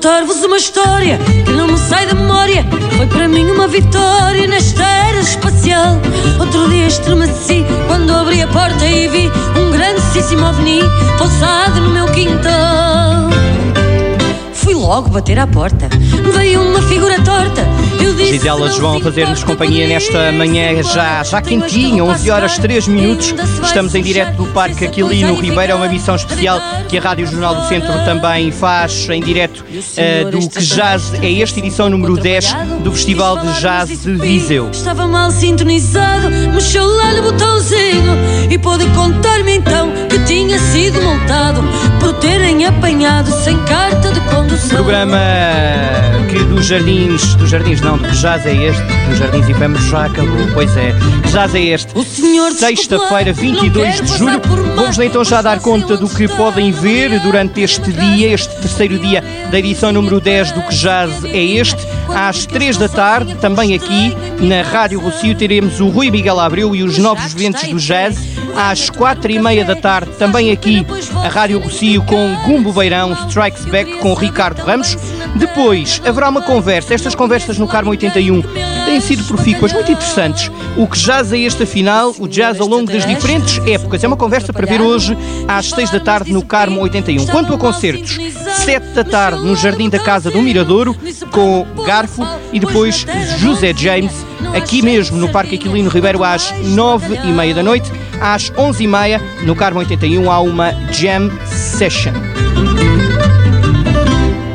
Contar-vos uma história que não me sai da memória. Foi para mim uma vitória nesta era espacial. Outro dia estremeci quando abri a porta e vi um grandíssimo ovni pousado no meu quintal. Fui logo bater à porta, veio uma figura torta. Eu disse Gisela João a fazer-nos companhia nesta manhã já, já quentinha, 11 horas 3 minutos. Estamos em direto do Parque Aquilino Ribeiro, é uma missão especial que a Rádio Jornal do Centro também faz em direto eh, do que jazz. É esta edição número 10 do Festival de Jazz de Viseu. Estava mal sintonizado, mexeu lá no botãozinho e pôde contar-me então que tinha sido multado por terem apanhado sem carta de condução. Programa que dos jardins, dos jardins não, do que jazz é este, dos jardins efêmeros já acabou, pois é, que jazz é este. Sexta-feira, 22 de julho, vamos então já dar conta do que podem ver durante este dia, este terceiro dia da edição número 10 do que jazz é este. Às 3 da tarde, também aqui na Rádio Rocio, teremos o Rui Miguel Abreu e os novos ventos do jazz. Às 4 e meia da tarde, também aqui a Rádio Rocio com Gumbo Beirão, Strikes Back com Ricardo Ramos. Depois haverá uma conversa, estas conversas no Carmo 81 têm sido profícuas, muito interessantes. O que jazz é este afinal, o jazz ao longo das diferentes épocas. É uma conversa para ver hoje às 6 da tarde no Carmo 81. Quanto a concertos, 7 da tarde no Jardim da Casa do Miradouro com Garfo e depois José James aqui mesmo no Parque Aquilino Ribeiro às 9 e meia da noite. Às 11 e meia no Carmo 81 há uma Jam Session.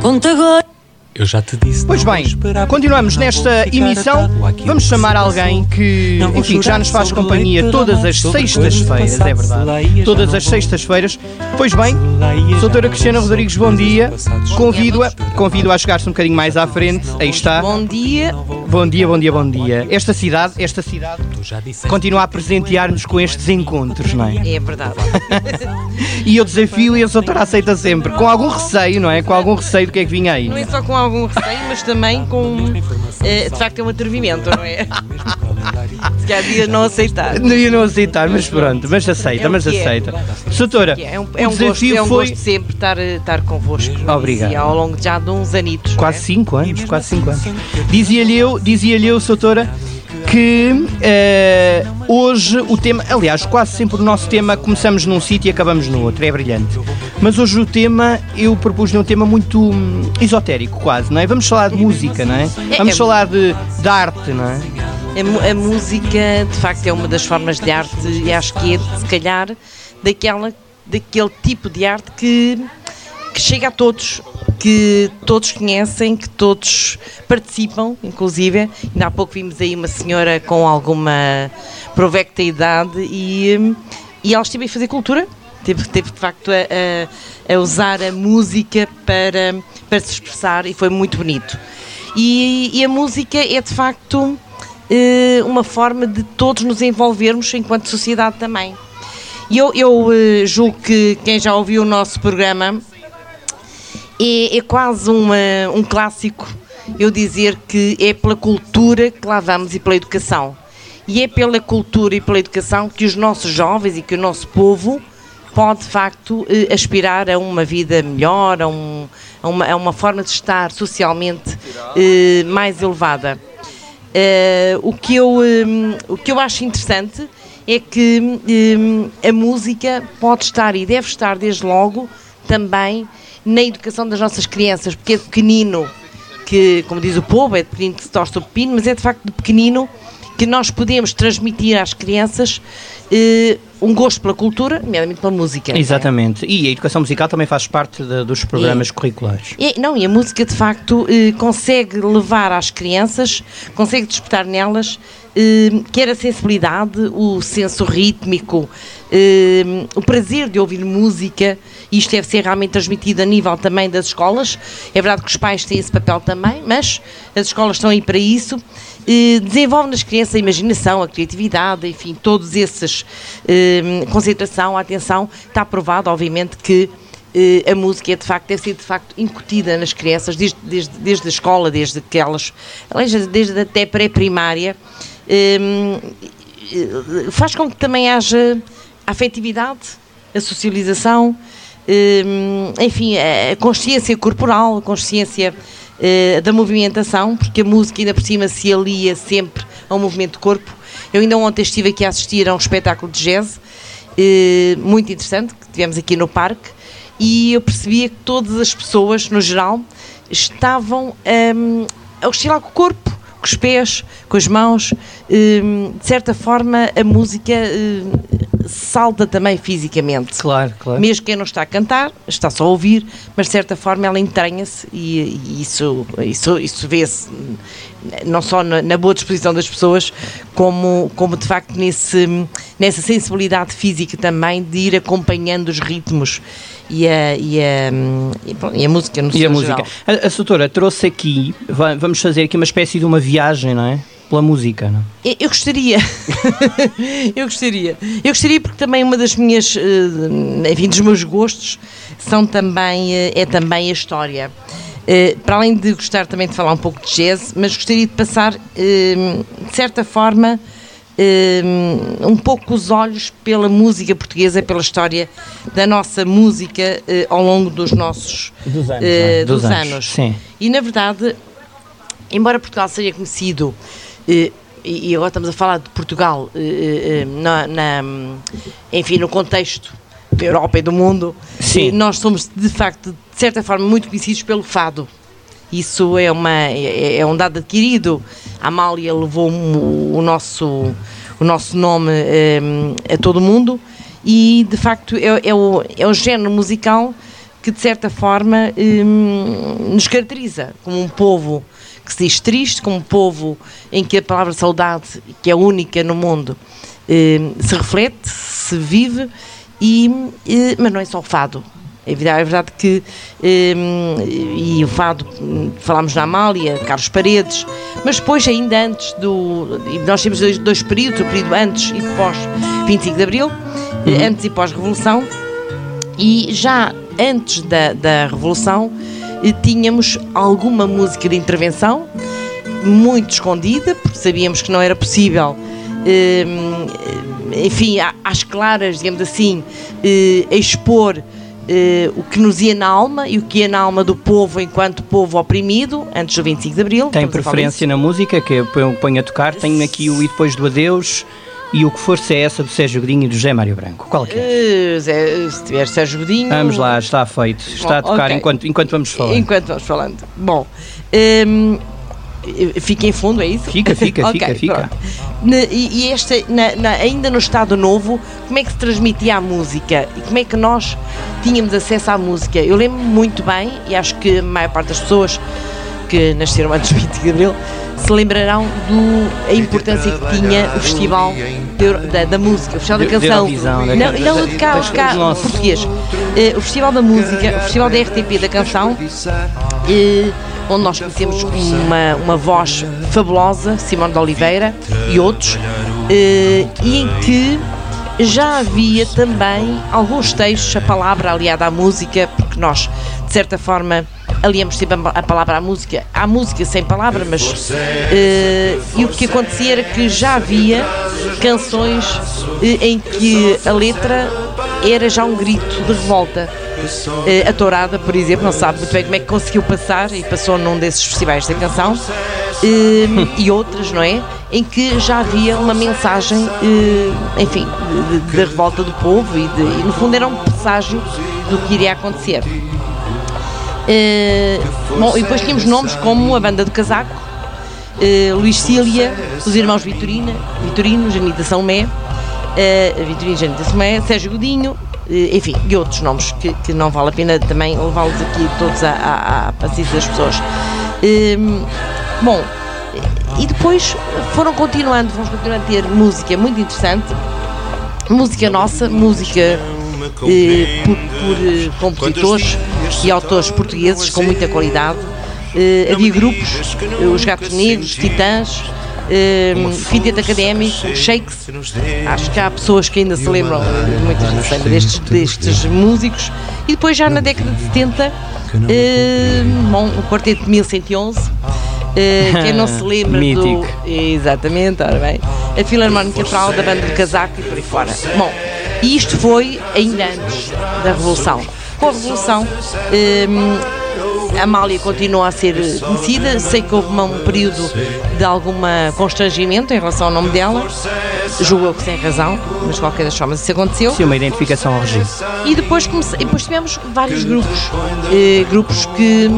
Conta agora. Eu já te disse. Pois bem, continuamos nesta emissão. Vamos chamar alguém que, enfim, que já nos faz companhia todas as sextas-feiras, é verdade. Todas as sextas-feiras. Pois bem, doutora Cristiana Rodrigues, bom dia. Convido-a, convido-a a chegar-se um bocadinho mais à frente. Aí está. Bom dia. Bom dia, bom dia, bom dia. Esta cidade, esta cidade continua a presentear-nos com estes encontros, não é? É verdade. E eu desafio e a doutora aceita sempre, com algum receio, não é? Com algum receio do que é que vinha aí. Não é só com algum receio, mas também com. eh, de facto, é um atrevimento, não é? Se calhar dias não aceitar. Não ia não aceitar, mas pronto, mas aceita, É o mas que é. aceita. Doutora, É um, o é um gosto, desafio é um foi. gosto sempre estar, estar convosco. Obrigado. E ao longo já de uns anitos. Quase 5 anos, quase 5 anos. Dizia-lhe eu, dizia-lhe eu, doutora, que eh, hoje o tema, aliás, quase sempre o nosso tema começamos num sítio e acabamos no outro, é brilhante. Mas hoje o tema, eu propus-lhe um tema muito hum, esotérico, quase, não é? Vamos falar de música, não é? Vamos é- falar de, de arte, não é? A, a música, de facto, é uma das formas de arte e acho que é, se calhar, daquela, daquele tipo de arte que, que chega a todos, que todos conhecem, que todos participam, inclusive. Ainda há pouco vimos aí uma senhora com alguma provecta idade e, e ela esteve a fazer cultura. Teve, teve de facto a, a- a usar a música para, para se expressar e foi muito bonito. E, e a música é de facto eh, uma forma de todos nos envolvermos enquanto sociedade também. E eu, eu eh, julgo que quem já ouviu o nosso programa é, é quase uma, um clássico eu dizer que é pela cultura que lá vamos e pela educação. E é pela cultura e pela educação que os nossos jovens e que o nosso povo pode de facto eh, aspirar a uma vida melhor, a, um- a uma, a uma forma de estar socialmente eh, mais elevada. Eh, o, que eu, hum, o que eu acho interessante é que hum, a música pode estar e deve estar desde logo também na educação das nossas crianças, porque é pequenino que, como diz o povo, é de pequenino que se torce o pepino, mas é de facto de pequenino que nós podemos transmitir às crianças eh, um gosto pela cultura, nomeadamente pela música. Exatamente. E a educação musical também faz parte de- dos programas curriculares. E, não, e a música de facto eh, consegue levar às crianças, consegue despertar nelas eh, quer a sensibilidade, o senso rítmico, o prazer de ouvir música. Isto deve ser realmente transmitido a nível também das escolas. É verdade que os pais têm esse papel também, mas as escolas estão aí para isso. Eh, desenvolve nas crianças a imaginação, a criatividade, enfim, todos esses eh, concentração, atenção. Está provado, obviamente, que eh, a música é de facto, deve ser de facto incutida nas crianças desde, desde, desde a escola, desde que elas, desde até pré-primária, Hum, eh, faz com que também haja afetividade, a socialização, enfim, a a consciência corporal, a consciência eh, da movimentação, porque a música ainda por cima se alia sempre ao movimento do corpo. Eu ainda ontem estive aqui a assistir a um espetáculo de jazz, eh, muito interessante, que tivemos aqui no parque, e eu percebia que todas as pessoas, no geral, estavam hum, a oscilar com o corpo, com os pés, com as mãos. Hum, de certa forma, a música hum, salta também fisicamente. Claro, claro. Mesmo quem não está a cantar, está só a ouvir, mas de certa forma ela entranha-se e, e isso, isso, isso vê-se hum, não só na, na, boa disposição das pessoas, como, como de facto nesse, nessa sensibilidade física também de ir acompanhando os ritmos e a, e a, e, bom, e a música no E a música. A, a doutora trouxe aqui, vamos fazer aqui uma espécie de uma viagem, não é? Pela música, não? Eu, eu gostaria. eu gostaria. Eu gostaria porque também uma das minhas, eh, enfim, dos meus gostos são também, eh, é também a história. Uh, para além de gostar também de falar um pouco de jazz, mas gostaria de passar, de certa forma, um pouco os olhos pela música portuguesa, pela história da nossa música ao longo dos nossos dos anos. É? dos, dos anos. anos. Sim. E na verdade, embora Portugal seja conhecido e agora estamos a falar de Portugal na, na, enfim, no contexto da Europa e do mundo, Sim. nós somos de facto, de certa forma, muito conhecidos pelo fado. Isso é, uma, é, é um dado adquirido. A Amália levou o nosso, o nosso nome a todo o mundo e, de facto, é, é, o, é o género musical que, de certa forma, nos caracteriza como um povo que se diz triste, como um povo em que a palavra saudade, que é única no mundo, um, se reflete, se vive e, e, mas não é só o fado. É verdade, é verdade que um, e o fado, falámos na Amália, Carlos Paredes, mas depois ainda antes do. Nós temos dois, dois períodos, o período antes e pós 25 de Abril, antes e pós-revolução, e já antes da, da Revolução eh, tínhamos alguma música de intervenção, muito escondida, porque sabíamos que não era possível. Um, enfim, às claras, digamos assim, eh, expor eh, o que nos ia na alma e o que ia na alma do povo enquanto povo oprimido, antes do 25 de Abril. Tem preferência na música, que eu ponho a tocar, tenho aqui o E Depois do Adeus e o que força é essa do Sérgio Godinho e do José Mário Branco? Qual que é? Uh, se tiver Sérgio Godinho... Vamos lá, está feito. Está Bom, a tocar okay. enquanto, enquanto vamos falando. Enquanto vamos falando. Bom, um, Fica em fundo, é isso? Fica, fica, okay, fica, fica. E, e esta, na, na, ainda no Estado Novo, como é que se transmitia a música? E como é que nós tínhamos acesso à música? Eu lembro muito bem, e acho que a maior parte das pessoas que nasceram antes de 20 de Abril se lembrarão da importância que tinha o Festival de, da, da, Música, o Festival da Canção. De não, não de cá, de cá português. Uh, o Festival da Música, o Festival da RTP da Canção. Uh, onde nós conhecemos uma, uma voz fabulosa, Simone de Oliveira e outros, eh, e em que já havia também alguns textos, a palavra aliada à música, porque nós, de certa forma, aliamos sempre a palavra à música, à música sem palavra, mas uh, e o que acontecia era que já havia canções uh, em que a letra era já um grito de revolta. Uh, a Tourada, por exemplo, não sabe muito bem como é que conseguiu passar e passou num desses festivais da canção e outras, não é? Em que já havia uma mensagem, enfim, da revolta do povo e, de, e no fundo era um presságio do que iria acontecer. Uh, bom, e depois tínhamos nomes como a Banda do Casaco, uh, Luís Cília, os irmãos Vitorina, Vitorino, Janita São Mé, uh, Vitorino, Janita São Mé, Sérgio Godinho, enfim, e outros nomes que, que, não vale a pena também levá-los aqui todos à, à, à paciência das pessoas. bom, e depois foram continuando, vamos continuar a ter música muito interessante, música nossa, música eh, por, por eh, compositores e autores portugueses com muita qualidade. Eh, havia grupos, os Gatos Negros, Titãs, um, Quinteto Académico, Shakes. Acho que há pessoas que ainda se lembram, muitas destes, destes músicos. E depois, já na década de 70, uh, bom, o Quarteto de 1111. Uh, quem não se lembra do. Exatamente, ora bem. A Filarmónica Central da Banda de Casaco e por aí fora. Bom, e isto foi ainda antes da Revolução. Com a Revolução, um, a Amália continua a ser conhecida. Sei que houve um período de alguma constrangimento em relação ao nome dela, julgo eu que sem razão, mas de qualquer das formas isso aconteceu. Sim, uma identificação ao regime. E depois, comece, e depois tivemos vários grupos, eh, grupos que,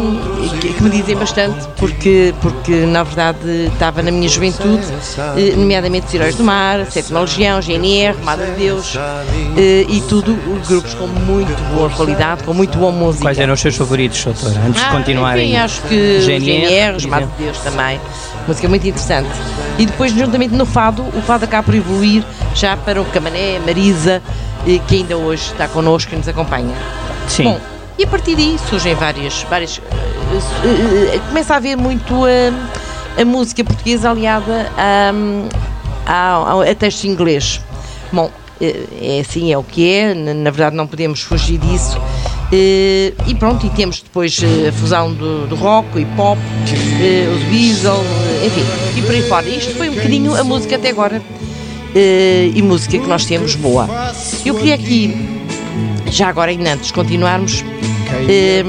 que, que me dizem bastante, porque, porque na verdade estava na minha juventude, eh, nomeadamente os Heróis do Mar, Sétima Legião, GNR, Madre de Deus, eh, e tudo grupos com muito boa qualidade, com muito boa música. Quais eram os seus favoritos, doutora? Antes de Ah, continuarem. Enfim, acho que GNR, por Madre de Deus também. Música muito interessante. E depois, juntamente no Fado, o Fado acaba por evoluir já para o Camané, Marisa, eh, que ainda hoje está connosco e nos acompanha. Sim. Bom, e a partir daí surgem várias. várias eh, eh, eh, começa a haver muito a música portuguesa aliada a, a, a texto inglês. Bom, é assim, é o que é, na na verdade não podemos fugir disso. Eh, e pronto, e temos depois eh, a fusão do, do rock, o hip hop, eh, os Beatles, enfim, e por aí fora. Isto foi um bocadinho a música até agora eh, e música que nós temos boa. Eu queria aqui, já agora ainda antes de continuarmos, eh,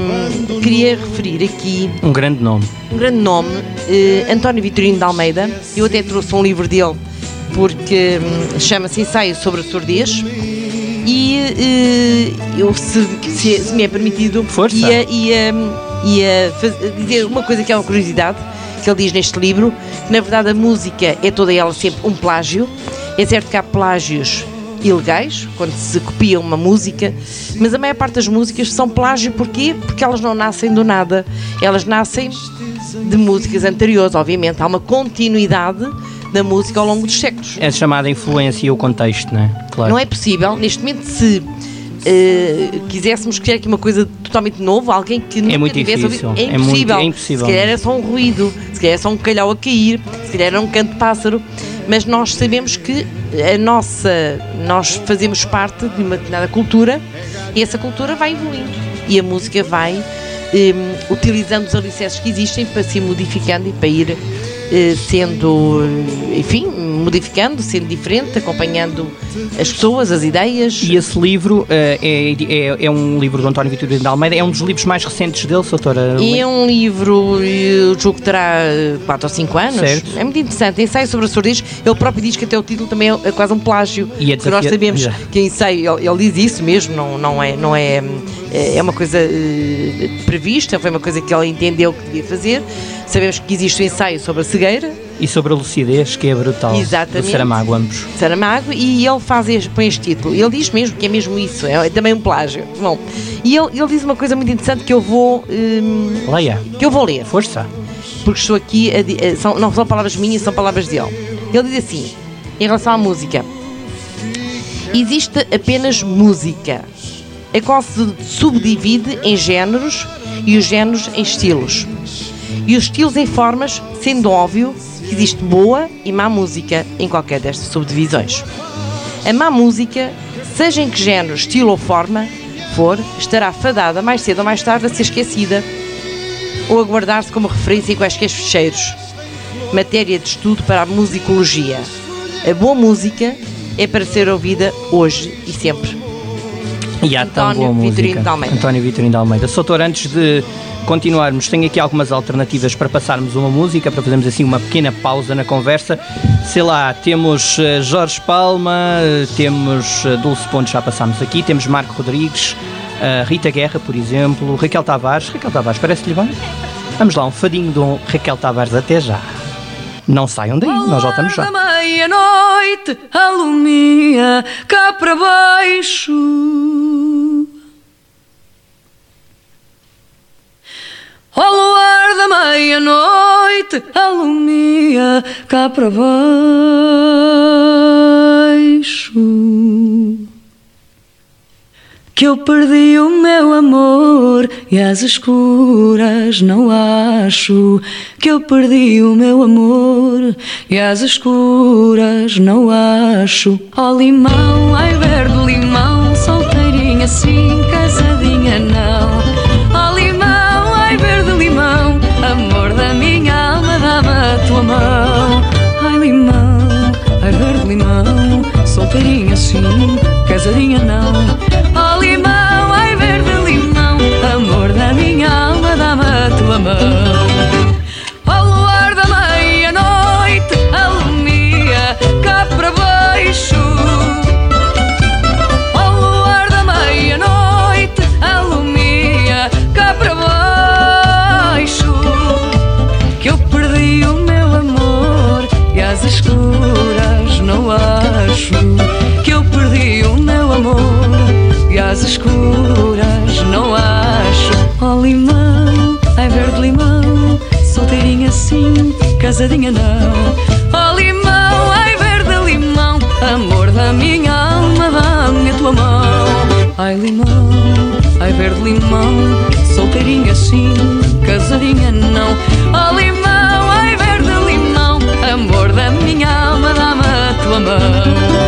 queria referir aqui Um grande nome. um grande nome, eh, António Vitorino de Almeida. Eu até trouxe um livro dele porque hum, chama-se Ensaio sobre a Surdez. E eh, eu, se, se- se me é permitido, ia, ia, ia faz- dizer uma coisa que é uma curiosidade, que ele diz neste livro, que na verdade a música é toda ela sempre um plágio. É certo que há plágios ilegais, quando se copia uma música, mas a maior parte das músicas são plágio porquê? Porque elas não nascem do nada, elas nascem de músicas anteriores, obviamente, há uma continuidade da música ao longo dos séculos. É chamada influência e o contexto, não é? Claro. Não é possível, neste momento, se eh, quiséssemos criar aqui uma coisa totalmente nova, alguém que nunca muito tivesse difícil, ouvido, é é muito- impossível. é impossível. Se calhar é só um ruído, se calhar é só um calhau a cair, se calhar era um canto de pássaro, mas nós sabemos que a nossa, nós fazemos parte de uma determinada cultura e essa cultura vai evoluindo. E a música vai eh, utilizando os alicerces que existem para se modificando e para ir eh, sendo, enfim, modificando, sendo diferente, acompanhando as pessoas, as ideias. E esse livro eh, é, é, é um livro do António Vitorino de Almeida, é um dos livros mais recentes dele, doutora? E é um livro, eu julgo que terá 4 ou 5 anos. Certo. É muito interessante. Ensaio sobre a surdez. Ele próprio diz que até o título também é, é quase um plágio. E é porque nós sabemos Já. que ensaio, ele, ele diz isso mesmo, não, não, é, não é. É uma coisa eh, prevista, foi uma coisa que ele entendeu que devia fazer. Sabemos que existe o ensaio sobre a cegueira, E sobre a lucidez, que é brutal. Exatamente. Do Saramago, ambos. Saramago e ele faz este, põe este título. Ele diz mesmo que é mesmo isso, é, também um plágio. Bom, e ele, ele diz uma coisa muito interessante que eu vou. hum, Leia. que eu vou ler. Força. Porque estou aqui, a a- são, não são palavras minhas, são palavras dele. Ele diz assim, em relação à música: existe apenas música, a qual se subdivide em géneros e os géneros em estilos. E os estilos em formas, sendo óbvio que existe boa e má música em qualquer destas subdivisões. A má música, seja em que género, estilo ou forma for, estará fadada mais cedo ou mais tarde a ser esquecida ou a guardar-se como referência em quaisquer fecheiros. Matéria de estudo para a musicologia. A boa música é para ser ouvida hoje e sempre. E há tão António boa música. Vitorino de Almeida. António Vitorino de Almeida. Soutor, antes de continuarmos, tenho aqui algumas alternativas para passarmos uma música, para fazermos assim uma pequena pausa na conversa. Sei lá, temos eh, Jorge Palma, eh, temos eh, Dulce Pontes, já passámos aqui, temos Marco Rodrigues, Rita Guerra, por exemplo, Raquel Tavares. Raquel Tavares, parece-lhe bem? Vamos lá, um fadinho do Raquel Tavares até já. Não saiam daí, nós já. Da meia-noite alumia cá para baixo. Ao luar da meia-noite alumia cá para baixo. Que eu perdi o meu amor e às escuras não acho. Que eu perdi o meu amor e às escuras não acho. Ó limão, ai verde limão, solteirinha sim, casadinha não. Ó limão, ai verde limão, amor da minha alma, dá-me a tua mão. Ai limão, ai verde limão, solteirinha sim, casadinha não. Casadinha não. Oh limão, ai verde limão, amor da minha alma, dá-me a tua mão. Ai limão, ai verde limão, solteirinha sim, casadinha não. Oh limão, ai verde limão, amor da minha alma, dá-me a tua mão.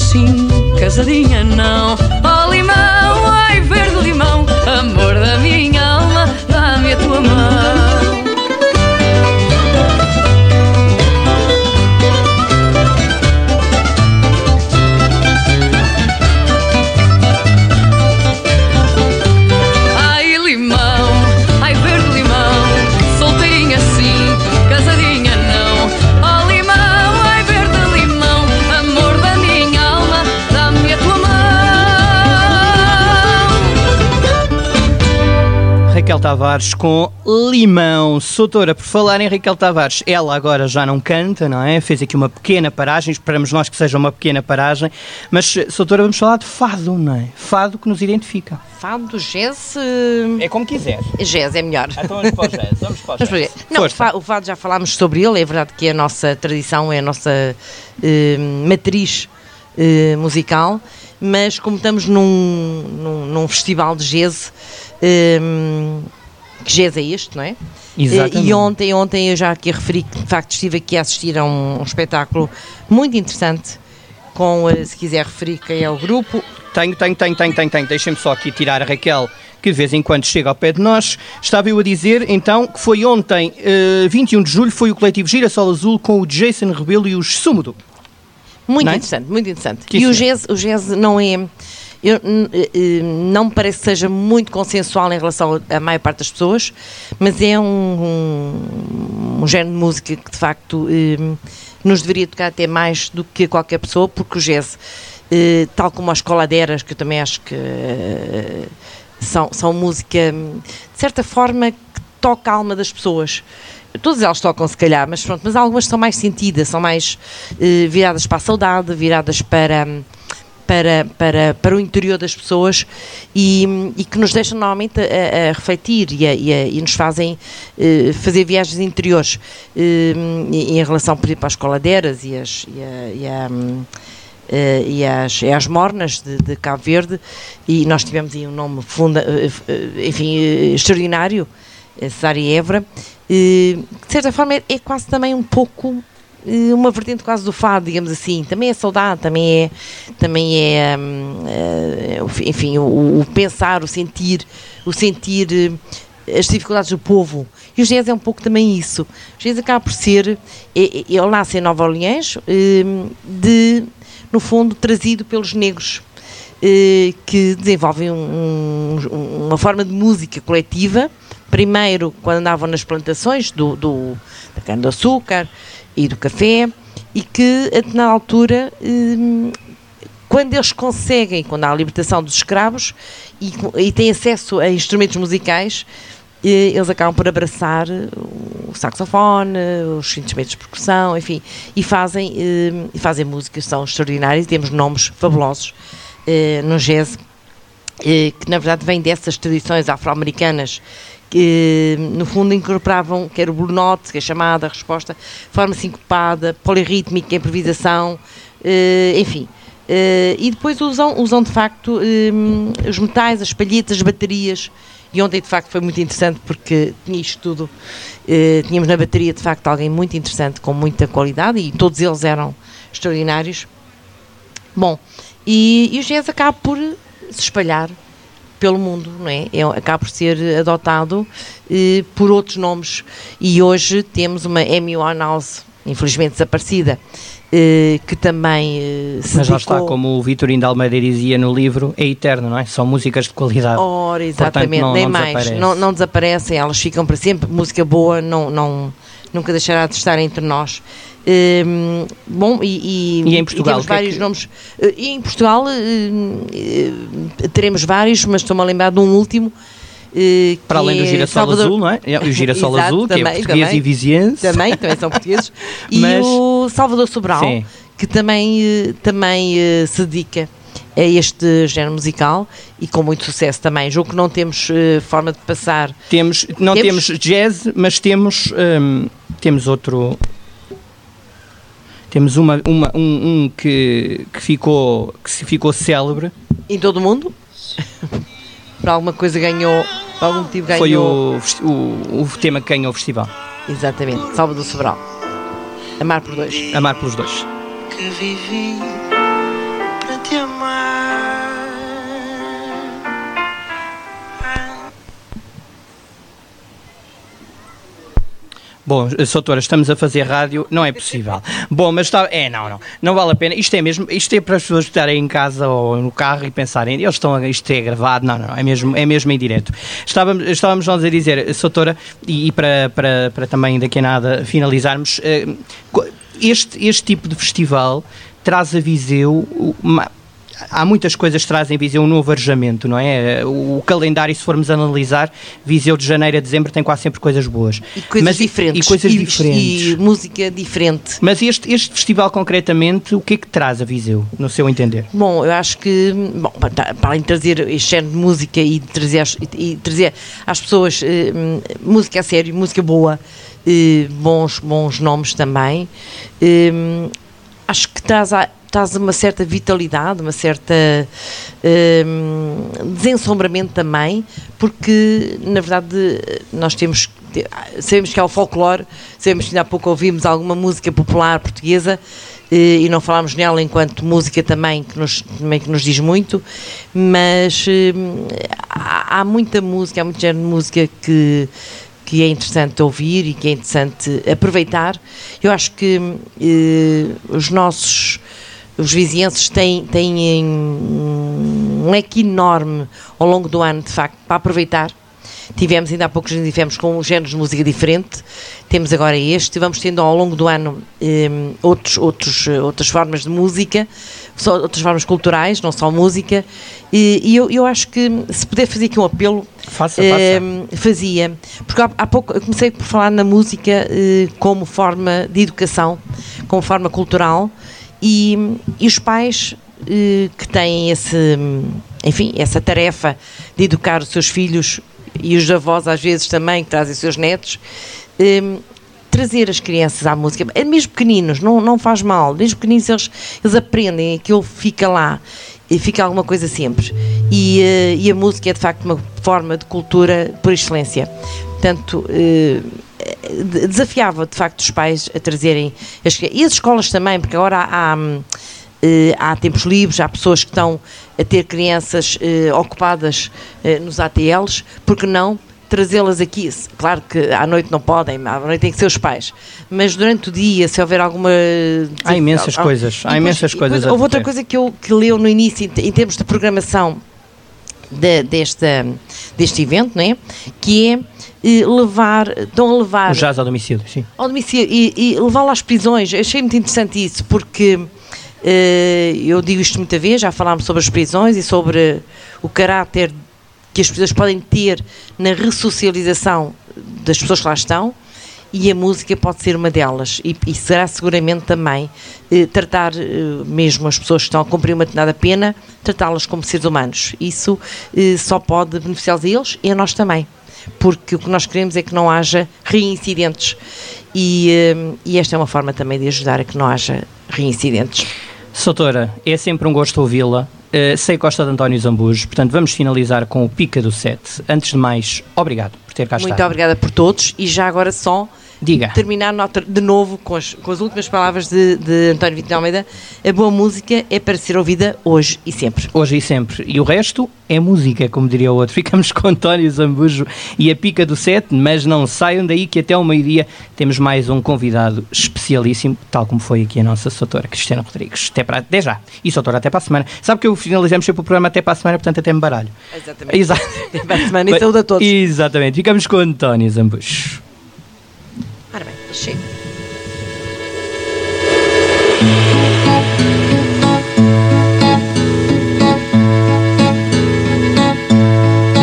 Sim, casadinha não. Tavares com Limão. Soutora, por falar em Raquel Tavares, ela agora já não canta, não é? Fez aqui uma pequena paragem, esperamos nós que seja uma pequena paragem, mas, Soutora, vamos falar de fado, não é? Fado que nos identifica. Fado, jazz. É como quiser. Jazz é melhor. Então vamos para o jazz. Vamos para o jazz. Não, o fado já falámos sobre ele, é verdade que é a nossa tradição, é a nossa eh, matriz eh, musical, mas como estamos num, num, num festival de jazz, eh, que jazz é este, não é? Exatamente. E ontem, ontem eu já aqui referi que de facto estive aqui a assistir a um, um espetáculo muito interessante, com, eh, se quiser referir quem é o grupo, Tenho, tenho, tenho, tenho, tenho, tenho. Deixem-me só aqui tirar a Raquel, que de vez em quando chega ao pé de nós. Estava eu a dizer, então, que foi ontem, eh, 21 de julho, foi o coletivo Girassol Azul com o Jason Rebelo e os Súmudo. Muito Não é? interessante, muito interessante. Sim, e o sim. jazz, o jazz não é. Eu, eh, eh, não me parece que seja muito consensual em relação à maior parte das pessoas, mas é um, um, um género de música que de facto eh, nos deveria tocar até mais do que qualquer pessoa, porque o jazz, eh, tal como as coladeiras, que eu também acho que eh, são, são música, de certa forma, que toca a alma das pessoas. Todas elas tocam, se calhar, mas pronto, mas algumas são mais sentidas, são mais eh, viradas para a saudade, viradas para, para, para, para o interior das pessoas e, e que nos deixam normalmente a, a refletir e, a- e a- e nos fazem eh, fazer viagens interiores eh, em relação, por exemplo, às coladeiras e, as, e, a, e, a, hum, eh, e as, e as mornas de, de Cabo Verde. E nós tivemos aí um nome funda, eh, enfim, eh, extraordinário, Cesária eh, que de certa forma é, é quase também um pouco uma vertente quase do fado, digamos assim. Também é saudade, também é, também é hum, eh, enfim, o, o pensar, o sentir, o sentir eh, as dificuldades do povo. E o jazz é um pouco também isso. O jazz acaba por ser, é- é- ele nasce em Nova Orleans, hum, de, no fundo, trazido pelos negros. eh, que desenvolvem um- uma forma de música coletiva, primeiro quando andavam nas plantações do, do, da cana-de-açúcar e do café, e que a na altura, hum, quando eles conseguem, quando há a libertação dos escravos e, e têm acesso a instrumentos musicais, eh, eles acabam por abraçar o saxofone, os instrumentos de percussão, enfim, e fazem, eh, e fazem músicas, são extraordinárias, temos nomes fabulosos eh, no jazz, eh, que na verdade vem dessas tradições afro-americanas que no fundo incorporavam, que era o blue note, que é chamada, a resposta, forma sincopada, polirrítmica, improvisação, eh, enfim. Eh, e depois usam, usam de facto eh, os metais, as palhetas, as baterias. E ontem de facto foi muito interessante porque tinha isto tudo. Tínhamos na bateria de facto alguém muito interessante, com muita qualidade e todos eles eram extraordinários. Bom, e, e o jazz acaba por se espalhar pelo mundo, não é? é acaba por ser adotado eh, por outros nomes. E hoje temos uma Winehouse, infelizmente desaparecida, eh, que também eh, se Mas lá está, como o Vitorino de Almeida dizia no livro, é eterno, não é? São músicas de qualidade. Ora, Portanto, exatamente, não- nem não mais. desaparece. Não, não desaparecem, elas ficam para sempre. Música boa não, não, nunca deixará de estar entre nós. Hum, bom, e, E em Portugal, temos o que é vários que- nomes. Eh, E em Portugal eh, teremos vários, mas estou-me a lembrar de um último. eh, Para além do é girassol Salvador- azul, não é? É, O girassol Exato, azul, que é também, português também. e viziense. Também, também são portugueses. E Mas- o Salvador Sobral, Sim. que também, também eh, se dedica a este género musical e com muito sucesso também. Julgo que não temos eh, forma de passar. Temos, não temos, jazz, mas temos, hum, temos outro. Temos uma, uma- um, um que, que, ficou, que se ficou célebre. Em todo o mundo? Por alguma coisa ganhou, por algum motivo ganhou. Foi o, o, o tema que ganhou o festival. Exatamente, Salvador Sobral. Amar por dois. Amar pelos dois. que vivi Bom, Soutora, estamos a fazer rádio, não é possível. Bom, mas está. É, não, não. Não vale a pena. Isto é mesmo. Isto é para as pessoas estarem em casa ou no carro e pensarem, eles estão. Isto é gravado. Não, não. É mesmo, é mesmo em direto. Estávamos, estávamos nós a dizer, Soutora, e, e para, para, para também daqui a nada finalizarmos, eh, este, este tipo de festival traz a Viseu. Há muitas coisas que trazem Viseu um novo arejamento, não é? O, calendário, se formos analisar, Viseu de janeiro a dezembro tem quase sempre coisas boas. E coisas Mas- diferentes. E coisas e, diferentes. E música diferente. Mas este, este festival concretamente, o que é que traz a Viseu, no seu entender? Bom, eu acho que, bom, para além de trazer este género de música e trazer, às- e trazer às pessoas eh, hum, música a sério, música boa, eh, bons, bons nomes também, hum, acho que traz, a- traz uma certa vitalidade, uma certa hum, desensombramento também, porque na verdade nós temos sabemos que há o folclore, sabemos que ainda há pouco ouvimos alguma música popular portuguesa eh, e não falámos nela enquanto música também que nos, também que nos diz muito, mas hum, há, há muita música, há muito género de música que que é interessante ouvir e que é interessante aproveitar. Eu acho que eh, os nossos os vizienses têm, têm um leque enorme ao longo do ano, de facto, para aproveitar. Tivemos ainda há poucos dias tivemos com géneros de música diferente, temos agora este, vamos tendo ao longo do ano eh, outros, outros, eh, outras formas de música, outras formas culturais, não só música, e, e eu, eu acho que se puder fazer aqui um apelo, Faça, eh, fazia, porque há, há pouco eu comecei por falar na música eh, como forma de educação, como forma cultural, e, e os pais eh, que têm esse, enfim, essa tarefa de educar os seus filhos e os avós às vezes também que trazem os seus netos, eh, trazer as crianças à música, eh, mesmo pequeninos, não, não faz mal, mesmo pequeninos eles, eles aprendem, aquilo fica lá e fica alguma coisa sempre. E, eh, e a música é de facto uma forma de cultura por excelência. Portanto, desafiava de facto os pais a trazerem as, e as escolas também, porque agora há, há, hum, eh, há tempos livres, há pessoas que estão a ter crianças eh, ocupadas eh, nos ATLs, porque não trazê-las aqui? Claro que à noite não podem, à noite tem que ser os pais, mas durante o dia, se houver alguma. Há imensas Ah, coisas, e há depois- imensas coisas depois a Houve outra coisa que eu que leu no início, em termos de programação de- desta, deste evento, não é? Que é eh, levar, estão a levar O jazz ao domicílio, sim. ao domicílio e, e levá-lo às prisões. Achei muito interessante isso, porque eh, eu digo isto muita vez, já falámos sobre as prisões e sobre o caráter que as pessoas podem ter na ressocialização das pessoas que lá estão e a música pode ser uma delas e, e será seguramente também eh, tratar eh, mesmo as pessoas que estão a cumprir uma determinada pena, tratá-las como seres humanos. Isso eh, só pode beneficiá-los a eles e a nós também porque o que nós queremos é que não haja reincidentes e, eh, e esta é uma forma também de ajudar a que não haja reincidentes. Soutora, é sempre um gosto ouvi-la. Uh, sei que gosta de António Zambujo, portanto vamos finalizar com o Pica do Sete. Antes de mais, obrigado por ter cá Muito estado. obrigada por todos e já agora só Diga. terminar nota- de novo com as, com as últimas palavras de, de António Vitor Almeida. A boa música é para ser ouvida hoje e sempre. Hoje e sempre. E o resto é música, como diria o outro. Ficamos com António Zambujo e a pica do sete, mas não saiam daí que até ao meio-dia temos mais um convidado especialíssimo, tal como foi aqui a nossa Soutora Cristiana Rodrigues. Até, para, até já. E Soutora, até para a semana. Sabe que eu finalizamos sempre o programa até para a semana, portanto até me baralho. Exatamente. Exato. Até para a semana e saúde a todos. Exatamente. Ficamos com António Zambujo. Chega.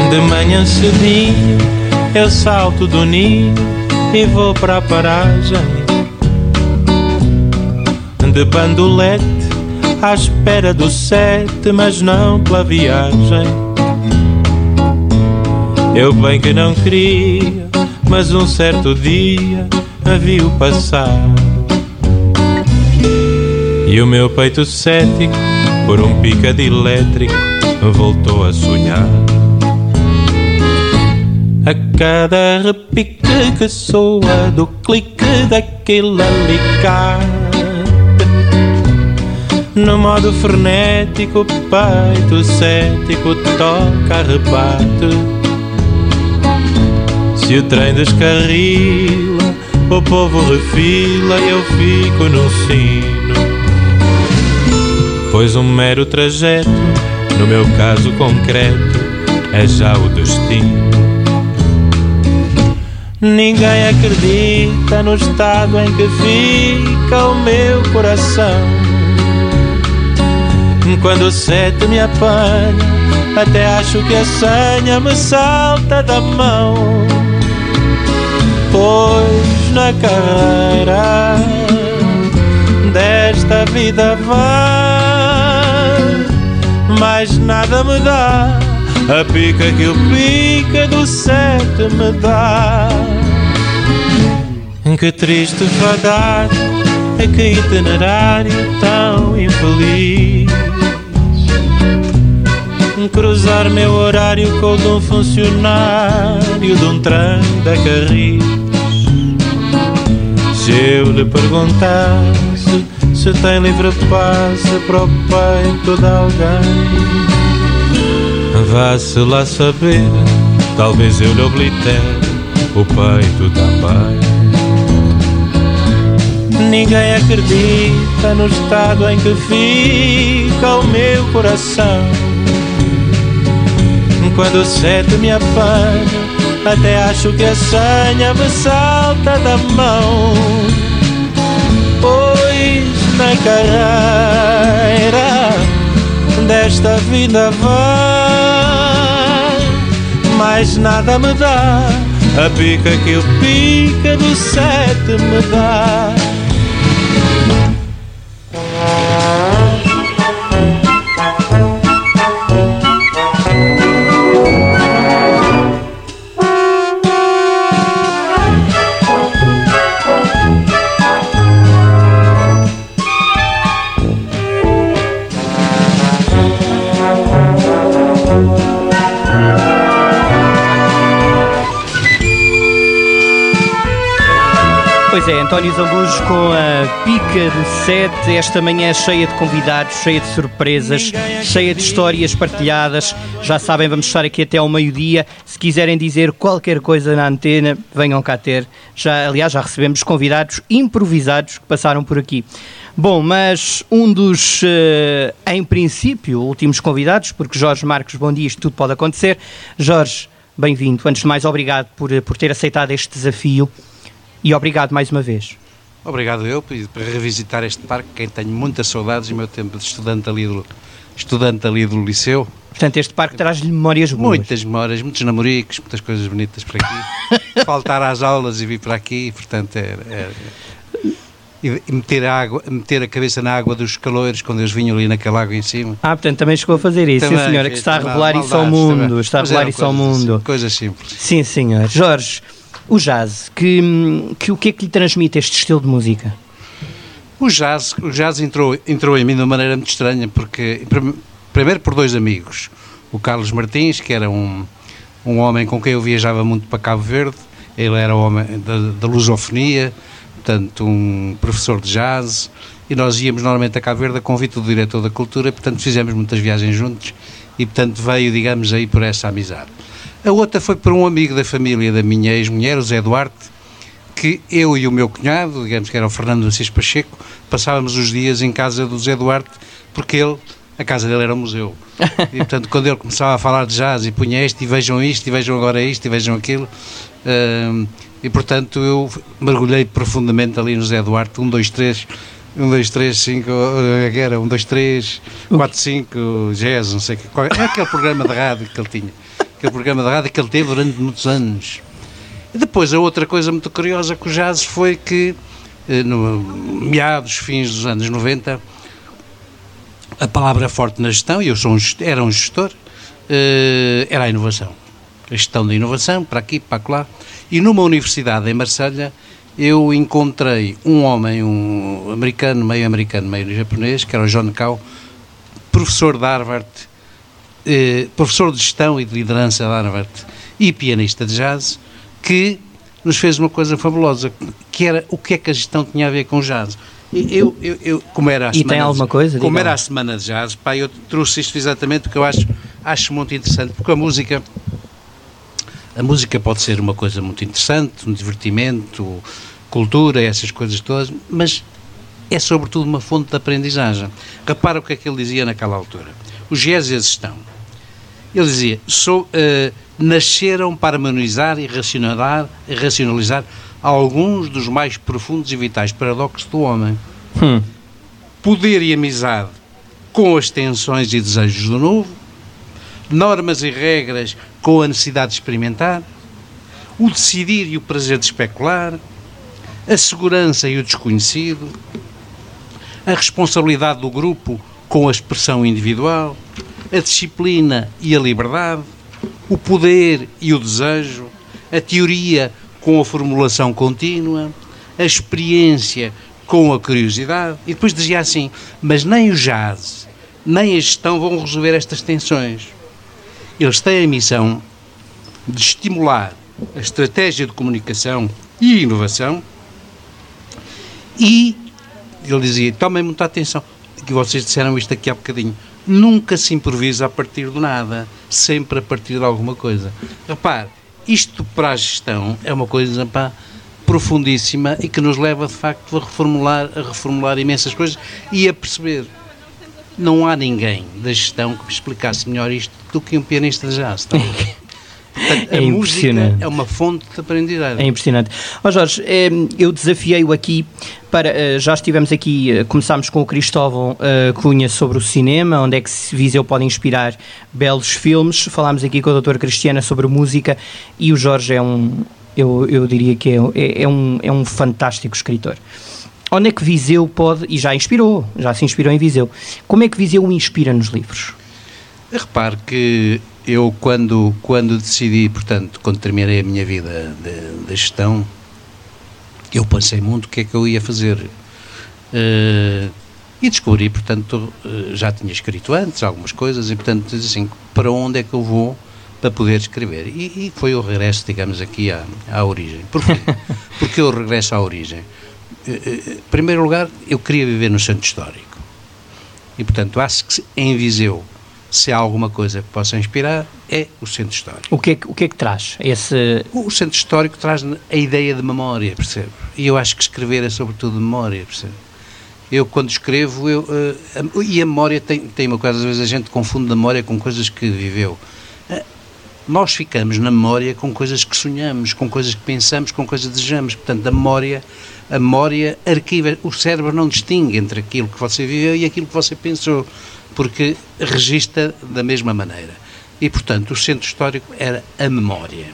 De manhã cedinho eu salto do ninho e vou para a paragem De bandolete à espera do sete, mas não pela viagem Eu bem que não queria, mas um certo dia a vi-o passar. E o meu peito cético, por um pica de elétrico, voltou a sonhar. A cada repique que soa do clique daquele alicate No modo frenético, o peito cético toca rebate. Se o trem descarrila, o povo refila e eu fico no sino Pois um mero trajeto, no meu caso concreto, é já o destino Ninguém acredita no estado em que fica o meu coração. Quando o sete me apanha, até acho que a senha me salta da mão. Pois na carreira desta vida vai, mais nada me dá. A pica que o pica do sete me dá. Que triste fadar É que itinerário tão infeliz. Cruzar meu horário com o de um funcionário De um trem da Carris Se eu lhe perguntasse Se tem livre passe para o peito de alguém Vá-se lá saber, talvez eu lhe oblitere o peito também. Ninguém acredita no estado em que fica o meu coração. Quando o sete me apanha, até acho que a senha me salta da mão. Pois na carreira desta vida vai, mais nada me dá. A pica que o pica do sete me dá. António Zambujo com a pica do 7, esta manhã cheia de convidados, cheia de surpresas, cheia de histórias partilhadas. Já sabem, vamos estar aqui até ao meio-dia. Se quiserem dizer qualquer coisa na antena, venham cá ter. Já, aliás, já recebemos convidados improvisados que passaram por aqui. Bom, mas um dos, eh, em princípio, últimos convidados, porque Jorge Marcos, bom dia, isto tudo pode acontecer. Jorge, bem-vindo. Antes de mais, obrigado por, por ter aceitado este desafio e obrigado mais uma vez. Obrigado eu por revisitar este parque, quem tenho muitas saudades do meu tempo de estudante ali do, estudante ali do liceu. Portanto, este parque traz-lhe memórias boas. Muitas memórias, muitos namoricos, muitas coisas bonitas por aqui. Faltar às aulas e vir para aqui, portanto, é, é- e meter a, água, meter a cabeça na água dos calores quando eles vinham ali naquela água em cima. Ah, portanto, também chegou a fazer isso, sim, Também, senhora, que está a revelar isso ao mundo. também. Está a revelar isso ao mundo. assim, coisas simples. Sim, senhor. Jorge, o jazz, que, que, o que é que lhe transmite este estilo de música? O jazz, o jazz entrou, entrou em mim de uma maneira muito estranha, porque prim- primeiro por dois amigos. O Carlos Martins, que era um, um homem com quem eu viajava muito para Cabo Verde, Ele era homem da, da lusofonia, portanto, um professor de jazz, e nós íamos normalmente a Cabo Verde a convite do diretor da cultura, portanto, fizemos muitas viagens juntos e, portanto, veio, digamos, aí por essa amizade. A outra foi por um amigo da família da minha ex-mulher, o Zé Duarte, que eu e o meu cunhado, digamos que era o Fernando Assis Pacheco, passávamos os dias em casa do Zé Duarte, porque ele, a casa dele era um museu. E, portanto, quando ele começava a falar de jazz e punha isto, e vejam isto, e vejam agora isto, e vejam aquilo, hum, e, portanto, eu mergulhei profundamente ali no Zé Duarte, um, dois, três, um, dois, três, cinco, eh, era um, dois, três, quatro, cinco, jazz, não sei o que. qual- É aquele programa de rádio que ele tinha. Aquele programa de rádio que ele teve durante muitos anos. E depois, a outra coisa muito curiosa com o jazz foi que, eh, no meados, fins dos anos 90, a palavra forte na gestão, e eu sou um, era um gestor, eh, era a inovação. A gestão da inovação, para aqui, para lá. E numa universidade em Marselha, eu encontrei um homem, um americano, meio americano, meio japonês, que era o John Cao, professor de Harvard, eh, professor de gestão e de liderança de Harvard e pianista de jazz, que nos fez uma coisa fabulosa, que era o que é que a gestão tinha a ver com jazz. Eu, eu, eu, como era a E tem semana de- alguma coisa? Como era a semana de jazz, pá, eu trouxe isto exatamente porque eu acho, acho muito interessante, porque a música a música pode ser uma coisa muito interessante, um divertimento, cultura, essas coisas todas, mas é sobretudo uma fonte de aprendizagem. Repara o que é que ele dizia naquela altura. Os gésias estão. Ele dizia, sou, eh, nasceram para harmonizar e racionalizar, racionalizar alguns dos mais profundos e vitais paradoxos do homem. Hum. Poder e amizade com as tensões e desejos do novo, normas e regras com a necessidade de experimentar, o decidir e o prazer de especular, a segurança e o desconhecido, a responsabilidade do grupo com a expressão individual, a disciplina e a liberdade, o poder e o desejo, a teoria com a formulação contínua, a experiência com a curiosidade. E depois dizia assim: mas nem o jazz, nem a gestão vão resolver estas tensões. Eles têm a missão de estimular a estratégia de comunicação e inovação e ele dizia, tomem muita atenção, que vocês disseram isto aqui há bocadinho, nunca se improvisa a partir do nada, sempre a partir de alguma coisa. Repare, isto para a gestão é uma coisa pá, profundíssima e que nos leva de facto a reformular, a reformular imensas coisas e a perceber. Não há ninguém da gestão que me explicasse melhor isto do que um pianista de jazz. Ver? Portanto, É impressionante. é uma fonte de aprendizagem. É impressionante. Ó Jorge, eh, eu desafiei-o aqui para. eh, Já estivemos aqui, eh, começámos com o Cristóvão Cunha sobre o cinema, onde é que se Viseu pode inspirar belos filmes. Falámos aqui com a doutora Cristiana sobre música e o Jorge é um. Eu, eu diria que é, é, é um, é um fantástico escritor. Onde é que Viseu pode. E já inspirou, já se inspirou em Viseu. Como é que Viseu inspira nos livros? Repare que eu, quando, quando decidi, portanto, quando terminei a minha vida de gestão, eu pensei muito o que é que eu ia fazer. Eh, e descobri, portanto, eh, já tinha escrito antes algumas coisas, e, portanto, assim, para onde é que eu vou para poder escrever? E, e foi o regresso, digamos, aqui à, à origem. Porquê? Porque eu regresso à origem. Eh, Em primeiro lugar, eu queria viver no centro histórico. E, portanto, acho que em Viseu, se há alguma coisa que possa inspirar, é o centro histórico. O que é que, o que, é que traz? Esse. O centro histórico traz a ideia de memória, percebe? E eu acho que escrever é sobretudo memória, percebe? Eu, quando escrevo, eu, eh, a- e a memória tem, tem uma coisa, às vezes a gente confunde a memória com coisas que viveu. Eh, Nós ficamos na memória com coisas que sonhamos, com coisas que pensamos, com coisas que desejamos. Portanto, a memória, a memória arquiva. O cérebro não distingue entre aquilo que você viveu e aquilo que você pensou, porque registra da mesma maneira. E, portanto, o centro histórico era a memória.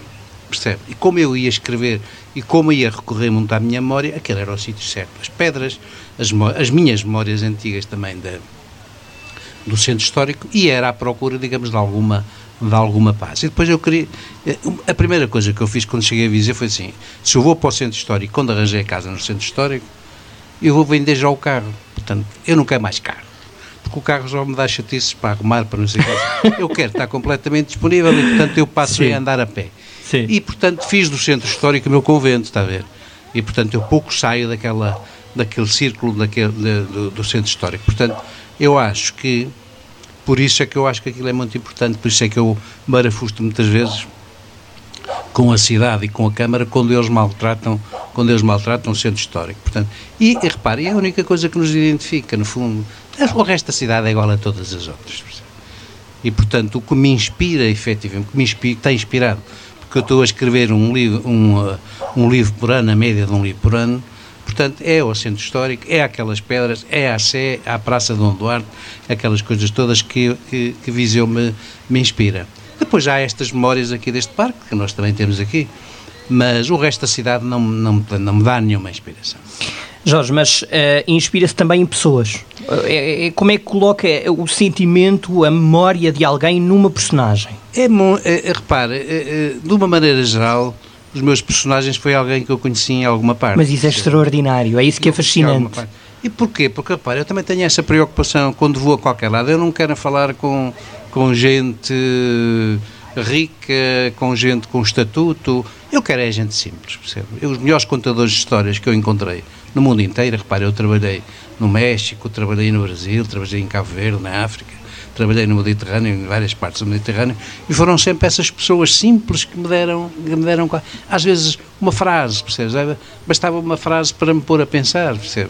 Percebe? E como eu ia escrever e como ia recorrer muito à minha memória, aquele era o sítio certo. As pedras, as, as minhas memórias antigas também do centro histórico e era à procura, digamos, de alguma, de alguma paz. E depois eu queria. eh, A primeira coisa que eu fiz quando cheguei a Viseu foi assim: se eu vou para o centro histórico, quando arranjei a casa no centro histórico, eu vou vender já o carro. Portanto, eu não quero mais carro. Porque o carro já me dá chatices para arrumar, para não sei o que. Eu quero estar completamente disponível e, portanto, eu passo Sim. a andar a pé. Sim. E, portanto, fiz do centro histórico o meu convento, está a ver? E, portanto, eu pouco saio daquela, daquele círculo daquele, de- do, do centro histórico. Portanto, eu acho que, por isso é que eu acho que aquilo é muito importante, por isso é que eu marafusto muitas vezes com a cidade e com a Câmara quando eles maltratam, quando eles maltratam o centro histórico. Portanto, e, e repare, é a única coisa que nos identifica, no fundo. O resto da cidade é igual a todas as outras. E, portanto, o que me inspira, efetivamente, o que me inspira, está inspirado, porque eu estou a escrever um livro, um, uh, um livro por ano, a média de um livro por ano, portanto, é o centro histórico, é aquelas pedras, é a Sé, a Praça de Dom Duarte, aquelas coisas todas que, que, que Viseu me, me inspira. Depois há estas memórias aqui deste parque, que nós também temos aqui, mas o resto da cidade não, não, não me dá nenhuma inspiração. Jorge, mas eh, inspira-se também em pessoas. Eh, como é que coloca o sentimento, a memória de alguém numa personagem? É, é, repare, de uma maneira geral, os meus personagens foi alguém que eu conheci em alguma parte. Mas isso é extraordinário, é isso que é fascinante. E porquê? Porque, repare, eu também tenho essa preocupação quando vou a qualquer lado. Eu não quero falar com, com gente rica, com gente com estatuto. Eu quero é gente simples, percebe? Eu, os melhores contadores de histórias que eu encontrei no mundo inteiro, repare, eu trabalhei no México, trabalhei no Brasil, trabalhei em Cabo Verde, na África, trabalhei no Mediterrâneo, em várias partes do Mediterrâneo, e foram sempre essas pessoas simples que me deram, que me deram às vezes uma frase, percebes? Bastava uma frase para me pôr a pensar, percebe?